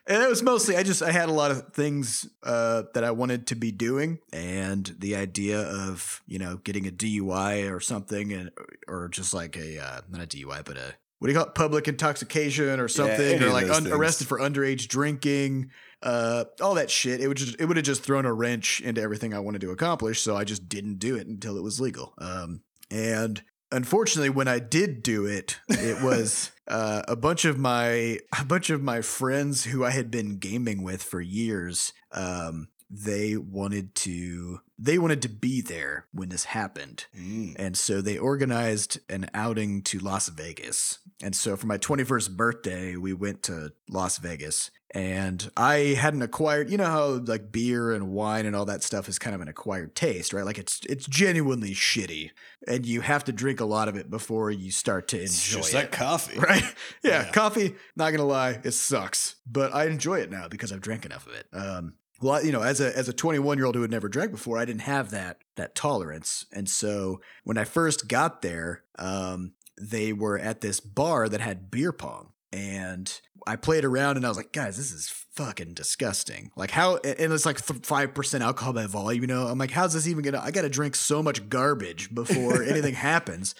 And it was mostly I just I had a lot of things uh, that I wanted to be doing, and the idea of you know getting a DUI or something, and or just like a uh, not a DUI, but a what do you call it, public intoxication or something, any or like un- arrested for underage drinking, uh, all that shit. It would just it would have just thrown a wrench into everything I wanted to accomplish. So I just didn't do it until it was legal. Um, and unfortunately, when I did do it, it was (laughs) uh, a bunch of my a bunch of my friends who I had been gaming with for years. Um, they wanted to they wanted to be there when this happened. Mm. And so they organized an outing to Las Vegas. And so for my 21st birthday, we went to Las Vegas. And I hadn't acquired, you know how like beer and wine and all that stuff is kind of an acquired taste, right? Like it's it's genuinely shitty, and you have to drink a lot of it before you start to enjoy It's just it. like coffee. (laughs) Right? Yeah, Yeah. coffee, not gonna lie, it sucks. But I enjoy it now because I've drank enough of it. Um well, you know, as a as a 21 year old who had never drank before, I didn't have that that tolerance, and so when I first got there, um, they were at this bar that had beer pong, and I played around, and I was like, guys, this is fucking disgusting. Like how, and it's like five percent alcohol by volume. You know, I'm like, how's this even gonna? I got to drink so much garbage before (laughs) anything happens.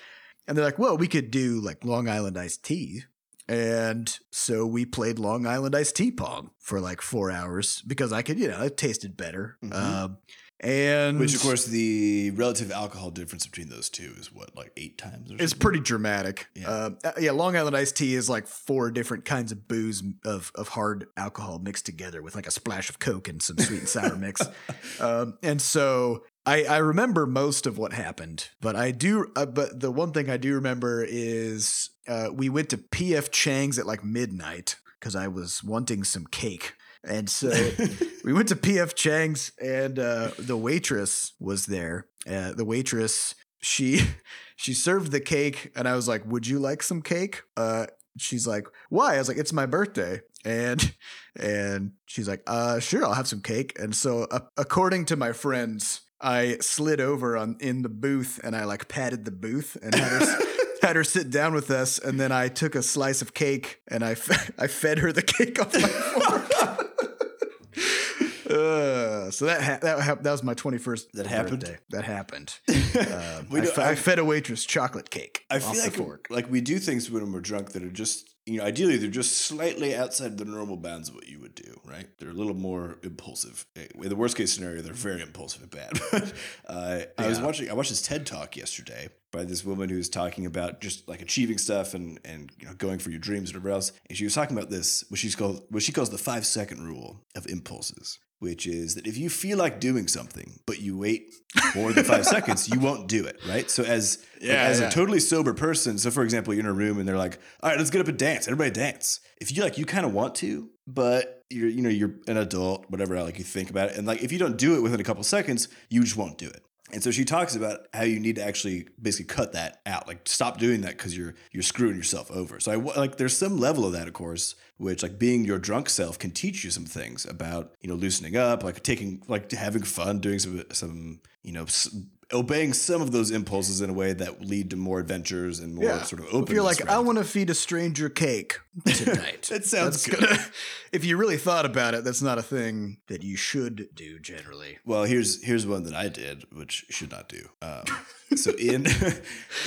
And they're like, well, we could do like Long Island iced tea. And so we played Long Island iced tea pong for like four hours because I could, you know, it tasted better. Mhm. Um, and Which, of course, the relative alcohol difference between those two is what, like eight times? Or it's pretty dramatic. Yeah. Uh, uh, yeah, Long Island iced tea is like four different kinds of booze of of hard alcohol mixed together with like a splash of Coke and some sweet and sour mix. (laughs) Um, and so I, I remember most of what happened, but I do. Uh, but the one thing I do remember is uh, we went to PF Chang's at like midnight because I was wanting some cake. And so (laughs) we went to PF Chang's, and uh, the waitress was there. Uh, the waitress, she (laughs) she served the cake, and I was like, "Would you like some cake?" Uh, she's like, "Why?" I was like, "It's my birthday," and (laughs) and she's like, "Uh, sure, I'll have some cake." And so, uh, according to my friends, I slid over on in the booth, and I like patted the booth and had her. Had her sit down with us, and then I took a slice of cake and I, I fed her the cake off my fork. Uh, so that ha- that hap- that was my twenty first. That happened? That happened. Um, (laughs) We I, do- fe- I fed a waitress chocolate cake. I off feel the like fork. like we do things when we're drunk that are just you know ideally they're just slightly outside the normal bounds of what you would do right? They're a little more impulsive. In the worst case scenario they're very impulsive and bad. But (laughs) uh, I was watching I watched this TED talk yesterday by this woman who was talking about just like achieving stuff and and you know going for your dreams and whatever else. And she was talking about this what she's called what she calls the five second rule of impulses which is that if you feel like doing something but you wait more than five (laughs) seconds you won't do it right? So as like, as yeah. a totally sober person so for example you're in a room and they're like all right let's get up and dance everybody dance. If you like you kind of want to but you're you know you're an adult whatever like you think about it and like if you don't do it within a couple seconds you just won't do it. And so she talks about how you need to actually basically cut that out, like stop doing that because you're you're screwing yourself over. So I like there's some level of that, of course, which like being your drunk self can teach you some things about you know loosening up, like taking like having fun, doing some some you know obeying some of those impulses in a way that lead to more adventures and more Yeah. sort of open. If you're like, I want to feed a stranger cake tonight. (laughs) That sounds That's good. gonna- (laughs) if you really thought about it, that's not a thing that you should do generally. Well, here's here's one that I did, which you should not do. Um, so (laughs) in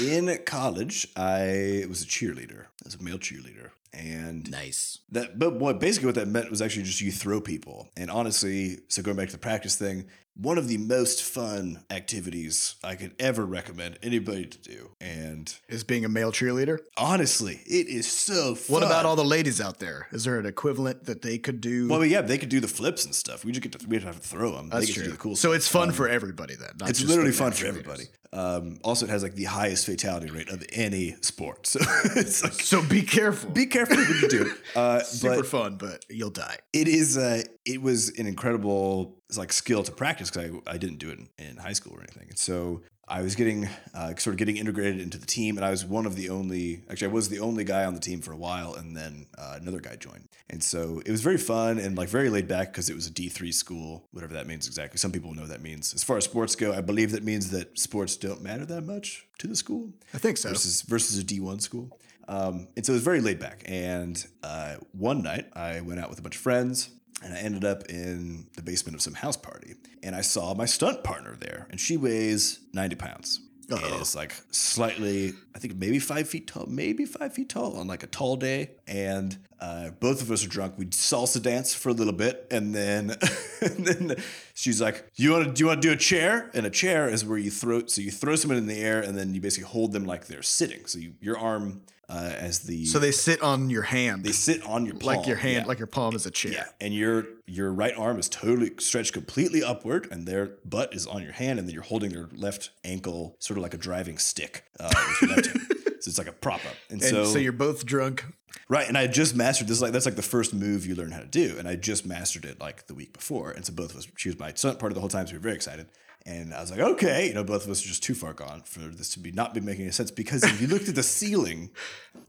in college, I was a cheerleader. I was a male cheerleader, and Nice. that. But what basically what that meant was actually just you throw people. And honestly, so going back to the practice thing, one of the most fun activities I could ever recommend anybody to do. And Is being a male cheerleader. honestly, it is so fun. What about all the ladies out there? Is there an equivalent that they could do? Well, yeah, they could do the flips and stuff. We just get to we have to throw them. that's they get true. to do the cool so stuff. it's fun Um, for everybody then. not it's literally fun for everybody. Um, also, it has like the highest fatality rate of any sport. (laughs) So it's like So be careful. be careful what you do. (laughs) Uh, Super but fun, but you'll die. it is uh, it was an incredible like skill to practice because I, I didn't do it in, in high school or anything. And so I was getting uh, sort of getting integrated into the team, and I was one of the only actually I was the only guy on the team for a while, and then uh, another guy joined. And so it was very fun and like very laid back because it was a D three school, whatever that means exactly. Some people know what that means. As far as sports go, I believe that means that sports don't matter that much to the school I think so. versus versus a D one school. Um, and so it was very laid back. And uh, one night I went out with a bunch of friends and I ended up in the basement of some house party. And I saw my stunt partner there, and she weighs 90 pounds. Uh-oh. And is like slightly, I think maybe five feet tall, maybe five feet tall on like a tall day. And uh, both of us are drunk. We salsa dance for a little bit, and then, (laughs) and then she's like, "You want to? Do you want to do a chair?" And a chair is where you throw. So you throw someone in the air, and then you basically hold them like they're sitting. So you, your arm uh, as the So they sit on your hand, they sit on your palm, like your hand, yeah. like your palm is a chair. Yeah, and your your right arm is totally stretched completely upward, and their butt is on your hand, and then you're holding their left ankle, sort of like a driving stick uh, with your left hand. (laughs) So it's like a prop up, and, And so, you're both drunk. right. And I just mastered this. Like that's like the first move you learn how to do, and I just mastered it like the week before. And so both of us, she was my stunt part of the whole time, so we were very excited. And I was like, okay, you know, both of us are just too far gone for this to be not be making any sense because if you looked at the ceiling,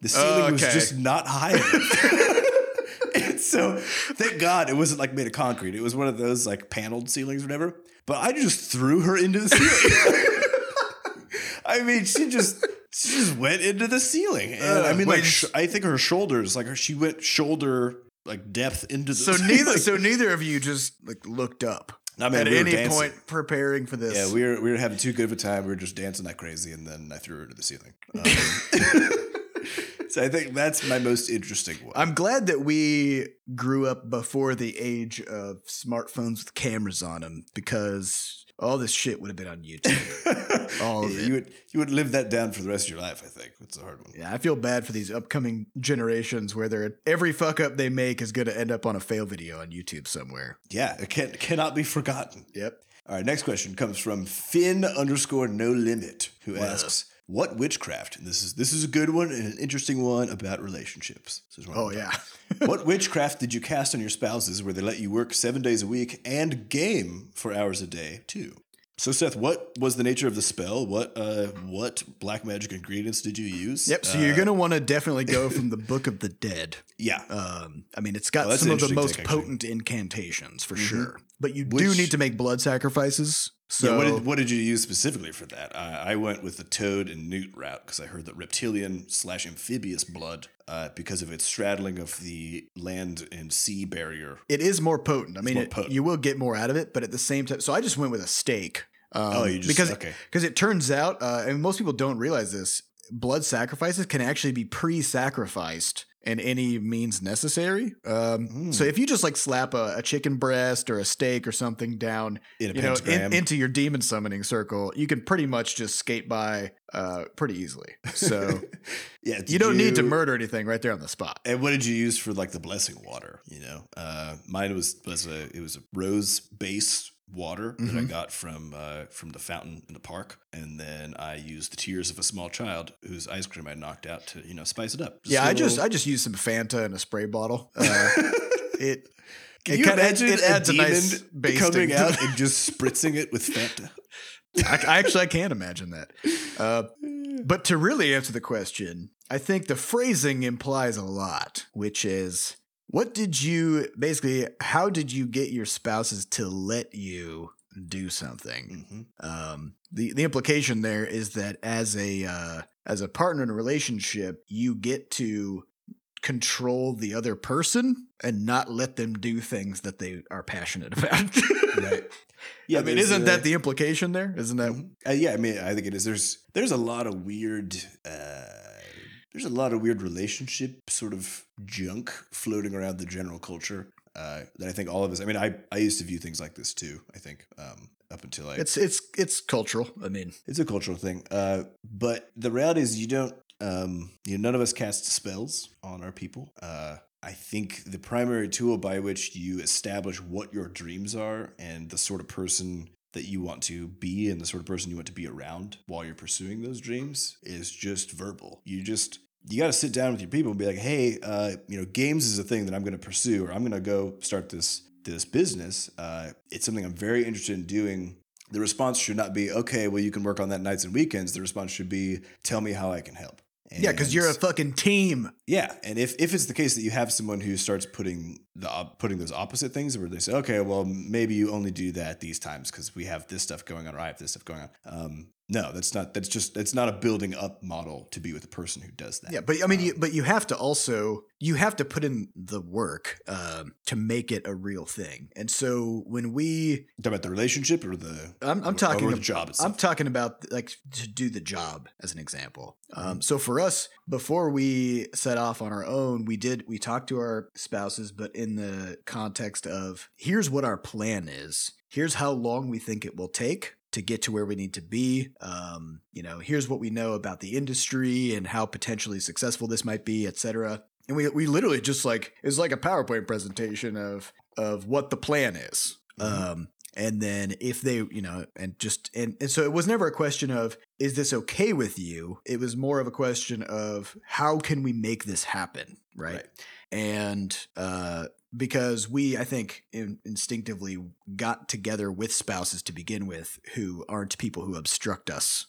the ceiling was Okay. just not high enough. (laughs) and so thank God it wasn't like made of concrete. It was one of those like paneled ceilings or whatever. But I just threw her into the ceiling. (laughs) I mean, she just she just went into the ceiling. And I Uh, mean, wait, like sh- I think her shoulders, like her, she went shoulder like depth into the So (laughs) ceiling. neither, so neither of you just like looked up I mean, at we any dancing. point preparing for this. Yeah, we were we were having too good of a time. We were just dancing like crazy, and then I threw her to the ceiling. Um, (laughs) so I think that's my most interesting one. I'm glad that we grew up before the age of smartphones with cameras on them because all this shit would have been on YouTube. (laughs) all of Yeah, it. You would you would live that down for the rest of your life. I think it's a hard one. Yeah, I feel bad for these upcoming generations where they're every fuck up they make is going to end up on a fail video on YouTube somewhere. Yeah, it can, cannot be forgotten. Yep. All right, next question comes from Finn underscore no limit, who Wow. asks, "What witchcraft?" And this is this is a good one and an interesting one about relationships. One Oh yeah. what (laughs) witchcraft did you cast on your spouses where they let you work seven days a week and game for hours a day too? So Seth, what was the nature of the spell? What uh what black magic ingredients did you use? Yep. So Uh, you're going to want to definitely go from the (laughs) Book of the Dead. yeah. Um, I mean, it's got Oh, some of the most take, potent incantations for Mhm. sure. But you do need to make blood sacrifices. So yeah, what did what did you use specifically for that? I, I went with the toad and newt route because I heard that reptilian slash amphibious blood, uh, because of its straddling of the land and sea barrier. it is more potent. I mean, it- potent. you will get more out of it, but at the same time, so I just went with a steak. Um, Oh, you just- because okay. because it turns out, uh, and most people don't realize this, blood sacrifices can actually be pre-sacrificed in any means necessary. Um, Hmm. So if you just like slap a, a chicken breast or a steak or something down, In you know, in, into your demon summoning circle, you can pretty much just skate by uh, pretty easily. So (laughs) yeah, you don't need to murder anything right there on the spot. And what did you use for like the blessing water? You know, uh, mine was was a it was a rose base water that I Mhm. got from uh, from the fountain in the park, and then I used the tears of a small child whose ice cream I knocked out to you know spice it up. yeah, a I just little- I just used some Fanta in a spray bottle. (laughs) Uh, it Can it you kinda- imagine it adds a a nice base coming out and just spritzing it with Fanta? (laughs) I, I actually I can't imagine that. Uh, but to really answer the question, I think the phrasing implies a lot, which is what did you basically how did you get your spouses to let you do something? Mhm. Um, the the implication there is that as a uh, as a partner in a relationship, you get to control the other person and not let them do things that they are passionate (laughs) about. Right. Yeah, I mean, isn't that the implication there? Isn't that Mhm. Uh, yeah, I mean, I think it is. There's there's a lot of weird. Uh, there's a lot of weird relationship sort of junk floating around the general culture uh, that I think all of us. I mean, I I used to view things like this too. I think um, up until I It's it's it's cultural. I mean, it's a cultural thing. Uh, but the reality is, you don't. Um, you know, none of us cast spells on our people. Uh, I think the primary tool by which you establish what your dreams are and the sort of person that you want to be and the sort of person you want to be around while you're pursuing those dreams is just verbal. You just you got to sit down with your people and be like, "Hey, uh, you know, games is a thing that I'm going to pursue, or I'm going to go start this this business. Uh, it's something I'm very interested in doing." The response should not be, "Okay, well, you can work on that nights and weekends." The response should be, "Tell me how I can help." yeah, because you're a fucking team. yeah, and if if it's the case that you have someone who starts putting the op- putting those opposite things, where they say, okay, well, maybe you only do that these times because we have this stuff going on, or I have this stuff going on. Um, no, that's not. That's just. That's not a building up model to be with a person who does that. Yeah, but I mean, Um, you, but you have to also you have to put in the work um, to make it a real thing. And so when we, talking about the relationship or the. I'm, I'm talking or the job itself. I'm talking about like to do the job as an example. Mm-hmm. Um, so for us, before we set off on our own, we did we talked to our spouses, but in the context of here's what our plan is. Here's how long we think it will take. to get to where we need to be. Um, you know, here's what we know about the industry and how potentially successful this might be, et cetera. And we we literally just like it was like a PowerPoint presentation of of what the plan is. Mhm. Um, and then if they, you know, and just and, and so it was never a question of is this okay with you? It was more of a question of how can we make this happen, right? Right. And uh because we, I think, in, instinctively got together with spouses to begin with, who aren't people who obstruct us,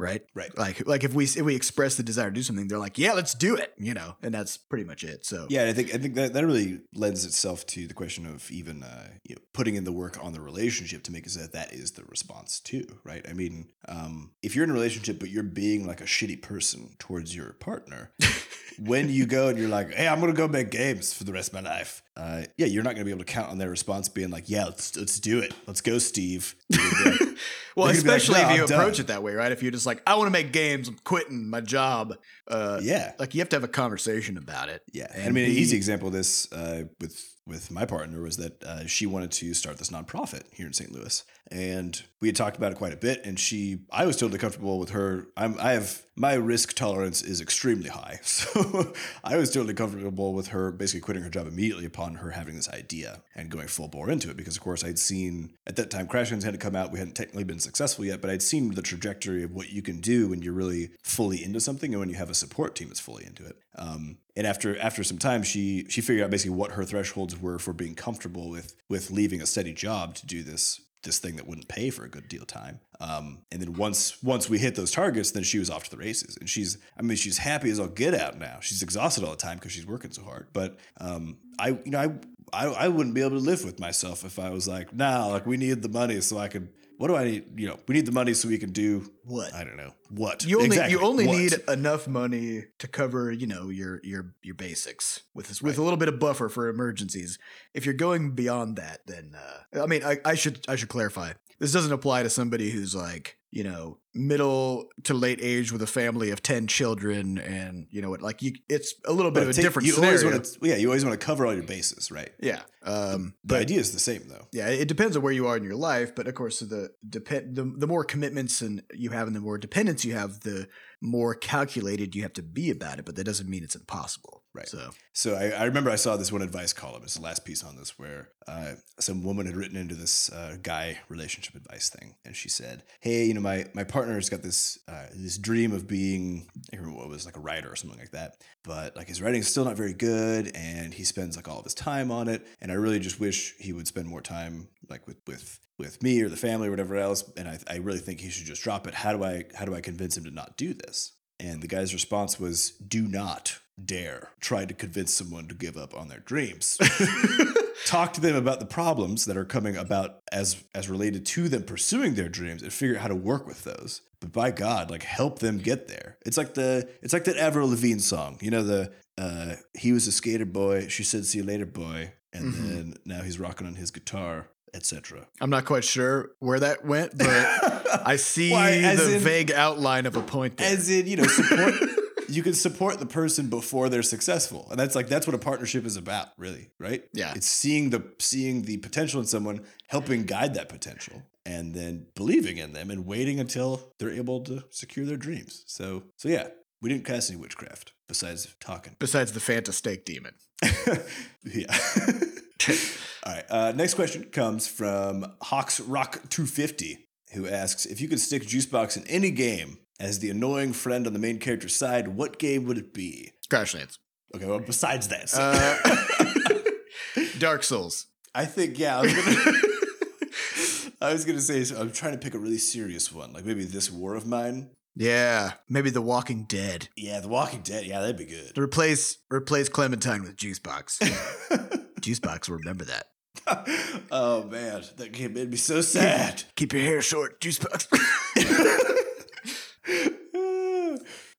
right? Right. Like, like if we if we express the desire to do something, they're like, "Yeah, let's do it," you know, and that's pretty much it. So, Yeah, I think I think that, that really lends itself to the question of even uh, you know, putting in the work on the relationship to make it so that that is the response too, right? I mean, um, if you're in a relationship but you're being like a shitty person towards your partner, (laughs) when you go and you're like, "Hey, I'm gonna go make games for the rest of my life," uh, yeah, you're not gonna be able to count on their response being like, "Yeah, let's let's do it, let's go, Steve." You're gonna be like, (laughs) well, be like, especially "No, if you I'm approach done." it that way, right? If you're just like, "I want to make games, I'm quitting my job," uh, yeah, like you have to have a conversation about it. Yeah, And I mean, an easy example of this uh, with with my partner was that uh, she wanted to start this nonprofit here in St. Louis, and we had talked about it quite a bit. And she, I was totally comfortable with her. I'm, I have my risk tolerance is extremely high, (laughs) so I was totally comfortable with her basically quitting her job immediately upon her having this idea and going full bore into it. Because of course, I'd seen at that time Crashlands hadn't come out. We hadn't technically been successful yet, but I'd seen the trajectory of what you can do when you're really fully into something and when you have a support team that's fully into it. Um, and after after some time, she she figured out basically what her thresholds were for being comfortable with with leaving a steady job to do this this thing that wouldn't pay for a good deal of time. Um, and then once once we hit those targets, then she was off to the races. And she's I mean she's happy as all get out now. She's exhausted all the time because she's working so hard. But um, I you know I, I I wouldn't be able to live with myself if I was like nah like we need the money so I could. What do I need? You know, we need the money so we can do What? I don't know what. You only Exactly. you only What? need enough money to cover you know your your your basics with this, with a little bit of buffer for emergencies. If you're going beyond that, then uh, I mean I, I should I should clarify this doesn't apply to somebody who's like you know middle to late age with a family of ten children and you know what like you it's a little bit But of a take- different you always scenario. want to, yeah, you always want to cover all your bases, right? yeah, um, The but idea is the same though. yeah, it depends on where you are in your life, but of course, the depend the, the more commitments and you have and the more dependence you have, the more calculated you have to be about it. But that doesn't mean it's impossible. Right. So So I, I remember I saw this one advice column. It's the last piece on this where uh, some woman had written into this uh, guy relationship advice thing, and she said, "Hey, you know, my my partner's got this uh, this dream of being I remember what it was like a writer or something like that, but like his writing's still not very good, and he spends like all of his time on it, and I really just wish he would spend more time like with with." with me or the family or whatever else and I, I really think he should just drop it how do i how do i convince him to not do this and the guy's response was do not dare try to convince someone to give up on their dreams. (laughs) Talk to them about the problems that are coming about as as related to them pursuing their dreams and figure out how to work with those. But by god like help them get there. It's like the it's like that avril lavigne song you know the uh he was a skater boy she said see you later boy. And Mhm. then now he's rocking on his guitar etc I'm not quite sure where that went, but (laughs) I see Why, the in- vague outline of a point there. as in you know support (laughs) you can support the person before they're successful and that's like that's what a partnership is about really right Yeah. it's seeing the seeing the potential in someone helping guide that potential and then believing in them and waiting until they're able to secure their dreams so so yeah we didn't cast any witchcraft besides talking Besides the Fanta steak demon. (laughs) yeah all right uh, next question comes from hawks rock 250 who asks if you could stick juicebox in any game as the annoying friend on the main character's side what game would it be Crashlands. Okay, well, besides that, so- Uh, Dark Souls. I think yeah. I was gonna, (laughs) I was gonna say so I'm trying to pick a really serious one, like maybe this War of Mine. Yeah, maybe The Walking Dead. Yeah, The Walking Dead. Yeah, that'd be good. Replace replace Clementine with Juicebox. (laughs) Juicebox will remember that. (laughs) oh man, that game made me so sad. (laughs) Keep your hair short, Juicebox. (laughs)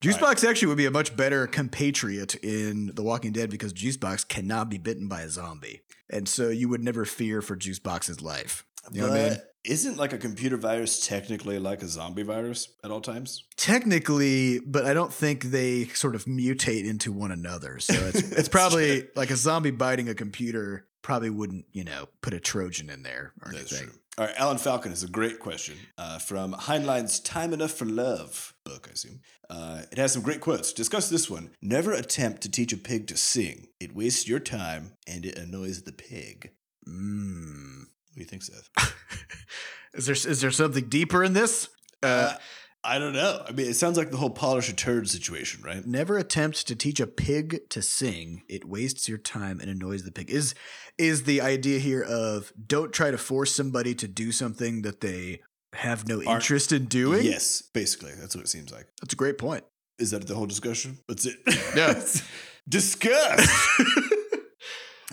Juicebox actually would be a much better compatriot in The Walking Dead because Juicebox cannot be bitten by a zombie. And so you would never fear for Juicebox's life. You know what I mean? Isn't like a computer virus technically like a zombie virus at all times? Technically, but I don't think they sort of mutate into one another. So it's (laughs) it's probably like a zombie biting a computer probably wouldn't, you know, put a Trojan in there or That's anything. true. All right, Alan Falcon is a great question uh, from Heinlein's Time Enough for Love book, I assume. Uh, it has some great quotes. Discuss this one. Never attempt to teach a pig to sing. It wastes your time and it annoys the pig. Mm. What do you think, Seth? (laughs) Is there is there something deeper in this? Uh, Uh, I don't know. I mean, it sounds like the whole polish a turd situation, right? Never attempt to teach a pig to sing. It wastes your time and annoys the pig. Is is the idea here of don't try to force somebody to do something that they have no Aren't- interest in doing? Yes, basically. That's what it seems like. That's a great point. Is that the whole discussion? That's it. Yeah. (laughs) Discuss. (laughs)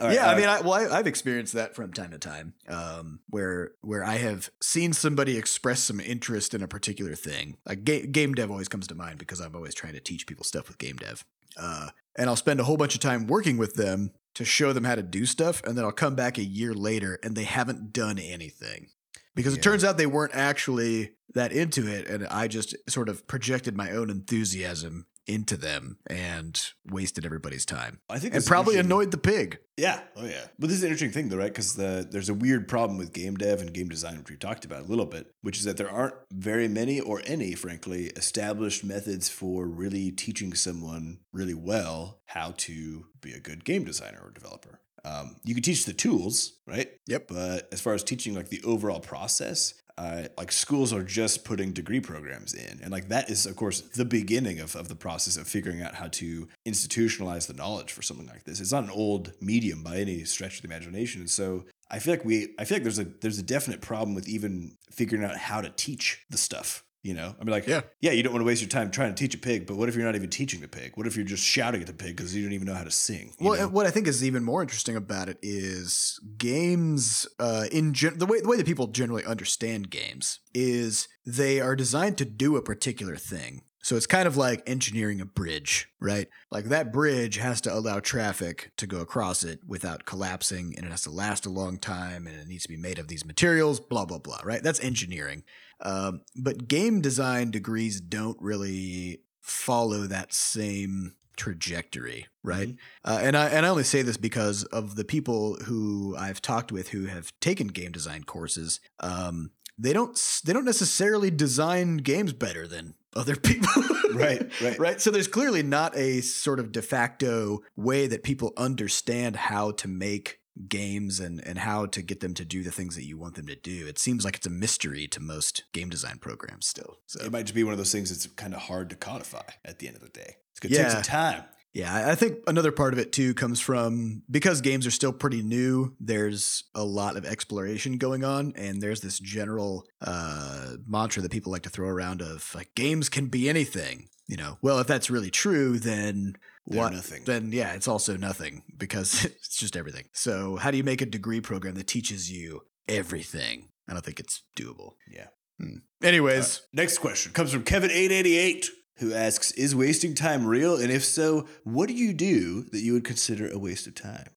Right, yeah, I mean, I, well, I, I've experienced that from time to time, um, where where I have seen somebody express some interest in a particular thing. Like ga- game dev always comes to mind because I'm always trying to teach people stuff with game dev, uh, and I'll spend a whole bunch of time working with them to show them how to do stuff, and then I'll come back a year later and they haven't done anything because Yeah. it turns out they weren't actually that into it, and I just sort of projected my own enthusiasm into them and wasted everybody's time I think and probably annoyed the pig. Yeah. Oh, yeah. But this is an interesting thing, though, right? Because the, there's a weird problem with game dev and game design, which we talked about a little bit, which is that there aren't very many or any, frankly, established methods for really teaching someone really well how to be a good game designer or developer. Um, you can teach the tools, right? Yep. But as far as teaching like the overall process, uh, like schools are just putting degree programs in. And like that is, of course, the beginning of, of the process of figuring out how to institutionalize the knowledge for something like this. It's not an old medium by any stretch of the imagination. And so I feel like we I feel like there's a there's a definite problem with even figuring out how to teach the stuff. You know, I mean, like, Yeah. yeah, you don't want to waste your time trying to teach a pig, but what if you're not even teaching the pig? What if you're just shouting at the pig because you don't even know how to sing? Well, know? what I think is even more interesting about it is games. Uh, in gen- the way the way that people generally understand games is they are designed to do a particular thing. So it's kind of like engineering a bridge, right? Like that bridge has to allow traffic to go across it without collapsing, and it has to last a long time, and it needs to be made of these materials. Blah blah blah. Right? That's engineering. Um, but game design degrees don't really follow that same trajectory, right? Uh, and I and I only say this because of the people who I've talked with who have taken game design courses. Um, they don't they don't necessarily design games better than other (laughs) people. Right, right. right. So there's clearly not a sort of de facto way that people understand how to make games and and how to get them to do the things that you want them to do. It seems like it's a mystery to most game design programs still. So It might just be one of those things that's kind of hard to codify at the end of the day. It's going to Yeah. take some time. Yeah, I- think another part of it too comes from because games are still pretty new. There's a lot of exploration going on, and there's this general uh, mantra that people like to throw around of like games can be anything. You know, well, if that's really true, then what? nothing. Then yeah, it's also nothing because (laughs) it's just everything. So how do you make a degree program that teaches you everything? I don't think it's doable. Yeah. Hmm. Anyways, Uh, next question comes from Kevin888, who asks Is wasting time real? And if so, what do you do that you would consider a waste of time?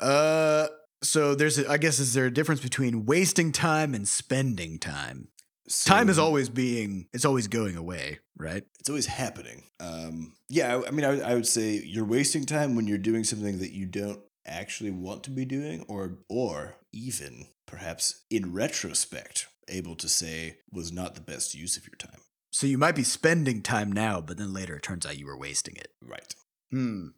Uh, so there's, a, I guess, is there a difference between wasting time and spending time? Time is always being, it's always going away, right? It's always happening. Um, yeah, I, I mean, I, I would say you're wasting time when you're doing something that you don't actually want to be doing, or or even perhaps in retrospect, able to say was not the best use of your time. So you might be spending time now, but then later it turns out you were wasting it. Right. Hmm.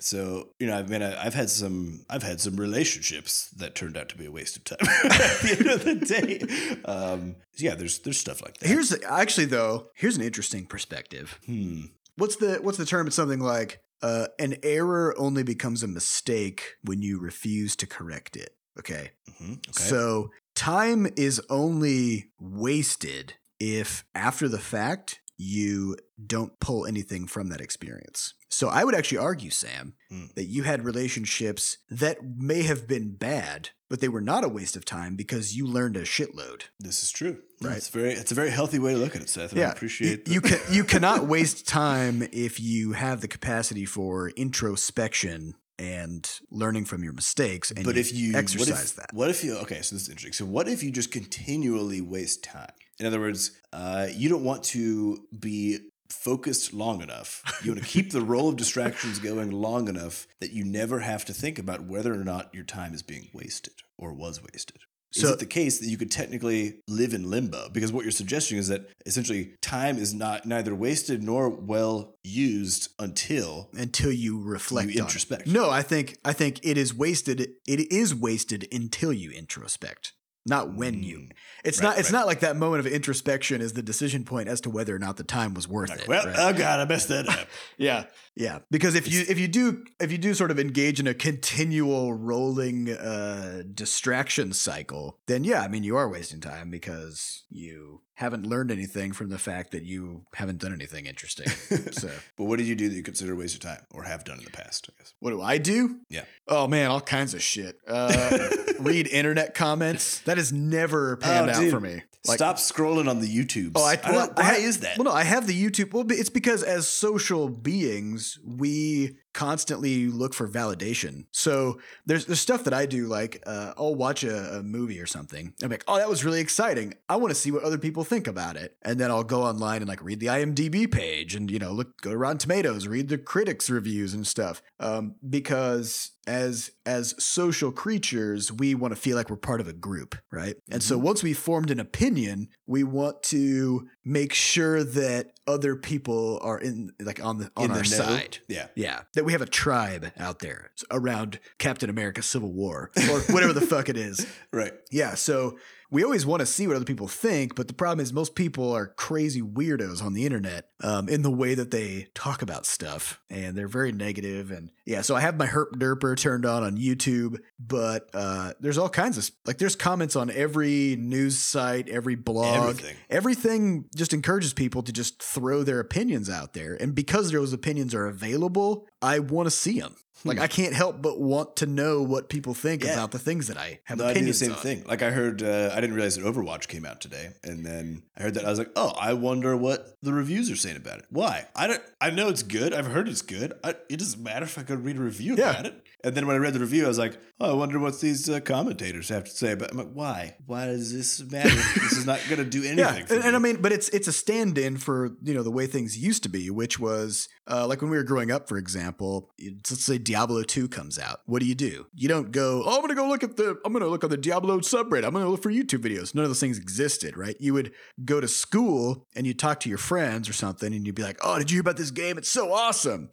So you know, I've been—I've had some, I've had some relationships that turned out to be a waste of time (laughs) at the end of the day. Um, yeah, there's there's stuff like that. Here's actually though, here's an interesting perspective. hmm. What's the what's the term? It's something like uh, an error only becomes a mistake when you refuse to correct it. Okay. Mm-hmm. Okay. So time is only wasted if after the fact you don't pull anything from that experience. So I would actually argue, Sam, Mm. that you had relationships that may have been bad, but they were not a waste of time because you learned a shitload. this is true. Right. It's very, it's a very healthy way to look at it, Seth. and I appreciate. you, you can you (laughs) cannot waste time if you have the capacity for introspection and learning from your mistakes and but if you exercise what if, that. what if you okay so this is interesting. So what if you just continually waste time? In other words uh, you don't want to be focused long enough. You want to keep the roll of distractions going long enough that you never have to think about whether or not your time is being wasted or was wasted is it the case that you could technically live in limbo? Because what you're suggesting is that essentially time is not neither wasted nor well used until until you reflect You on it. introspect. No, I think I think it is wasted. It is wasted until you introspect, not when you. Mm. It's Right, not. It's right. not like that moment of introspection is the decision point as to whether or not the time was worth Like, it. well, right? oh god, I messed that up. (laughs) yeah, yeah. Because if you if you do if you do sort of engage in a continual rolling uh, distraction cycle, then yeah, I mean you are wasting time because you haven't learned anything from the fact that you haven't done anything interesting. (laughs) so but what did you do that you consider a waste of time or have done in the past? I guess. What do I do? Yeah. Oh man, all kinds of shit. Uh, (laughs) read internet comments. That has never panned Oh, out dude. for me. Like, Stop scrolling on the YouTube. Oh, I, I well, don't, why I- is that? Well, no, I have the YouTube. Well, it's because as social beings, we constantly look for validation. So there's there's stuff that I do, like uh, I'll watch a, a movie or something. I'm like, oh, that was really exciting. I want to see what other people think about it, and then I'll go online and like read the IMDb page, and you know, look go to Rotten Tomatoes, read the critics' reviews and stuff, um, because as as social creatures, we want to feel like we're part of a group, right? And so Mm-hmm. once we formed an opinion, we want to make sure that other people are in like on the on In our side. Yeah. Yeah, that we have a tribe out there around Captain America Civil War or whatever the (laughs) fuck it is. Right. Yeah, so we always want to see what other people think, but the problem is most people are crazy weirdos on the internet um, in the way that they talk about stuff, and they're very negative. And yeah, so I have my herp derper turned on on YouTube, but uh, there's all kinds of like there's comments on every news site, every blog, Everything. everything just encourages people to just throw their opinions out there. And because those opinions are available, I want to see them. Like I can't help but want to know what people think. Yeah. about the things that I have No, I do the opinions same on. thing. Like I heard, uh, I didn't realize that Overwatch came out today, and then I heard that I was like, oh, I wonder what the reviews are saying about it. Why? I don't. I know it's good. I've heard it's good. I, it doesn't matter if I could read a review Yeah. about it. And then when I read the review, I was like, oh, I wonder what these uh, commentators have to say. But I'm like, why? Why does this matter? this is not going to do (laughs) anything. Yeah, for and, and I mean, but it's it's a stand-in for you know the way things used to be, which was uh, like when we were growing up. For example, let's say Diablo two comes out. What do you do? You don't go. Oh, I'm gonna go look at the. I'm gonna look on the Diablo subreddit. I'm gonna look for YouTube videos. None of those things existed, right? You would go to school and you would talk to your friends or something, and you'd be like, "Oh, did you hear about this game? It's so awesome!"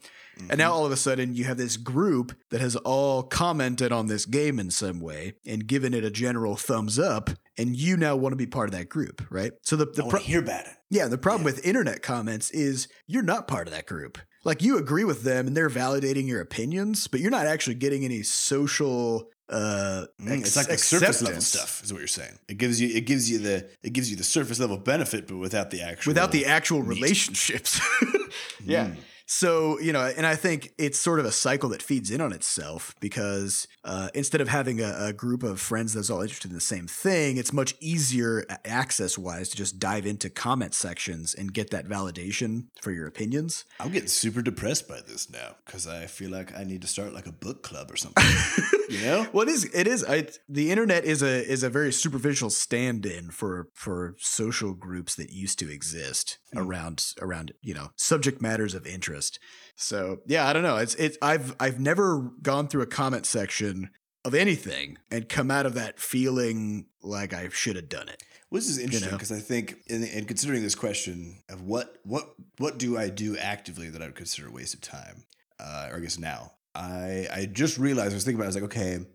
And now mm-hmm. all of a sudden you have this group that has all commented on this game in some way and given it a general thumbs up, and you now want to be part of that group, right? So the, I the want pro- to hear about it. yeah, the problem with internet comments is you're not part of that group. Like you agree with them and they're validating your opinions, but you're not actually getting any social uh Mm, ex- it's like the surface level stuff, is what you're saying. It gives you, it gives you the, it gives you the surface level benefit, but without the actual, without the actual meat. relationships. (laughs) yeah. Mm. So, you know, and I think it's sort of a cycle that feeds in on itself because uh, instead of having a, a group of friends that's all interested in the same thing, it's much easier access wise to just dive into comment sections and get that validation for your opinions. I'm getting super depressed by this now because I feel like I need to start like a book club or something. (laughs) you know? Well, it is. It is. I, the internet is a is a very superficial stand-in for for social groups that used to exist Hmm. around around you know subject matters of interest. So yeah, I don't know. It's it's I've I've never gone through a comment section of anything and come out of that feeling like I should have done it. Well, this is interesting know? because I think, in, in considering this question of what what what do I do actively that I would consider a waste of time, uh, or I guess now, I I just realized I was thinking about. It, I was like, okay,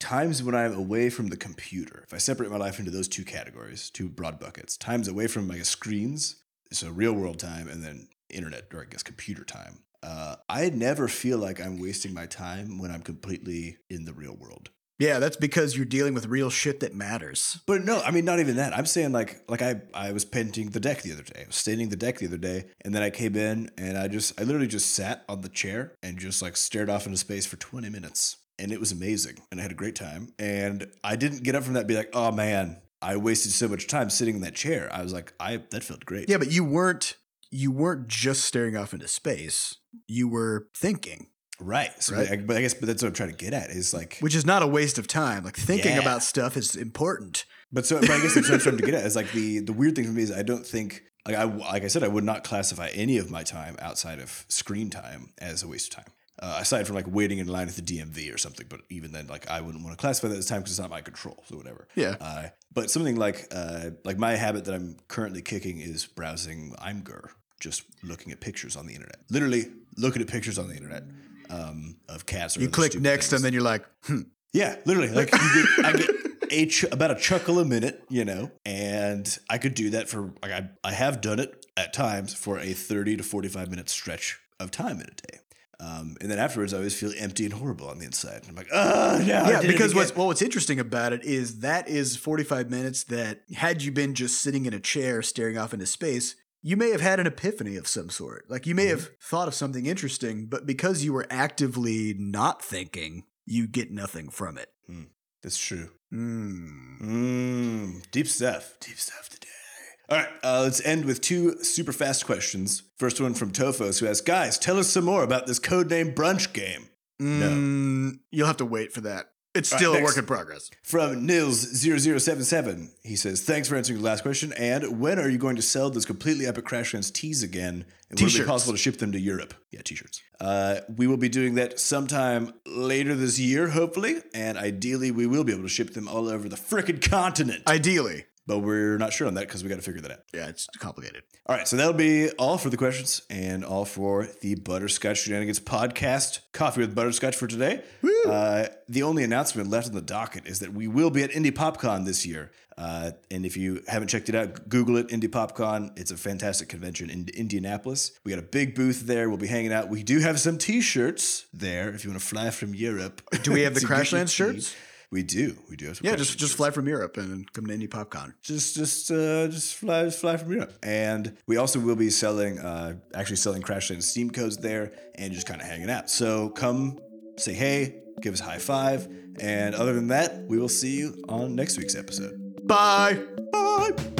times when I'm away from the computer. If I separate my life into those two categories, two broad buckets, times away from guess screens, so real world time, and then internet or I guess computer time. Uh, I never feel like I'm wasting my time when I'm completely in the real world. Yeah, that's because you're dealing with real shit that matters. But no, I mean not even that. I'm saying like like I I was painting the deck the other day. I was staining the deck the other day, and then I came in and I just I literally just sat on the chair and just like stared off into space for 20 minutes. And it was amazing. And I had a great time. And I didn't get up from that and be like, oh man, I wasted so much time sitting in that chair. I was like, I that felt great. Yeah, but you weren't you weren't just staring off into space. You were thinking. Right. So Right. I, but I guess but that's what I'm trying to get at is like which is not a waste of time. Like thinking Yeah. about stuff is important. But so, but I guess that's what I'm trying to get at. Is like the (laughs) the weird thing for me is I don't think like I like I said I would not classify any of my time outside of screen time as a waste of time. uh, aside from like waiting in line at the DMV or something. But even then, like I wouldn't want to classify that as time because it's not my control, so whatever. Yeah. Uh, but something like uh, like my habit that I'm currently kicking is browsing IMGur, just looking at pictures on the internet. Literally looking at pictures on the internet um, of cats. Or You click next, things. and then you're like, hmm. Yeah, literally. Like you get, I get (laughs) a ch- about a chuckle a minute, you know, and I could do that for like I I have done it at times for a thirty to forty five minute stretch of time in a day. Um, and then afterwards, I always feel empty and horrible on the inside. I'm like, oh, no, I yeah, did because what's again." well, what's interesting about it is that is 45 minutes that had you been just sitting in a chair staring off into space, you may have had an epiphany of some sort. Like you may Mm-hmm. have thought of something interesting, but because you were actively not thinking, you get nothing from it. that's true. Mm. Mm, deep stuff. Deep stuff today. All right, uh, let's end with two super fast questions. First one from Tofos, who asks, "Guys, tell us some more about this codename brunch game." Mm, You'll have to wait for that. It's All right, still a work in progress. From Nils0077, he says, Thanks for answering the last question. And when are you going to sell those completely epic Crashlands tees again? And will it be T-shirts. possible to ship them to Europe? Yeah, t shirts. Uh, we will be doing that sometime later this year, hopefully. And ideally, we will be able to ship them all over the frickin' continent. Ideally. But we're not sure on that because we got to figure that out. Yeah, it's complicated. All right, so that'll be all for the questions and all for the Butterscotch Shenanigans podcast, Coffee with Butterscotch for today. Uh, the only announcement left on the docket is that we will be at Indie PopCon this year. Uh, and if you haven't checked it out, Google it, Indie PopCon. It's a fantastic convention in Indianapolis. We got a big booth there. We'll be hanging out. We do have some t-shirts there if you want to fly from Europe. Do we have (laughs) the Crashlands shirts? We do. We do have some Yeah, just just fly from Europe and come to Indie PopCon. just just uh just fly just fly from Europe. And we also will be selling uh actually selling Crashlands Steam codes there and just kind of hanging out. So come say hey, give us a high five, and other than that, we will see you on next week's episode. Bye. Bye.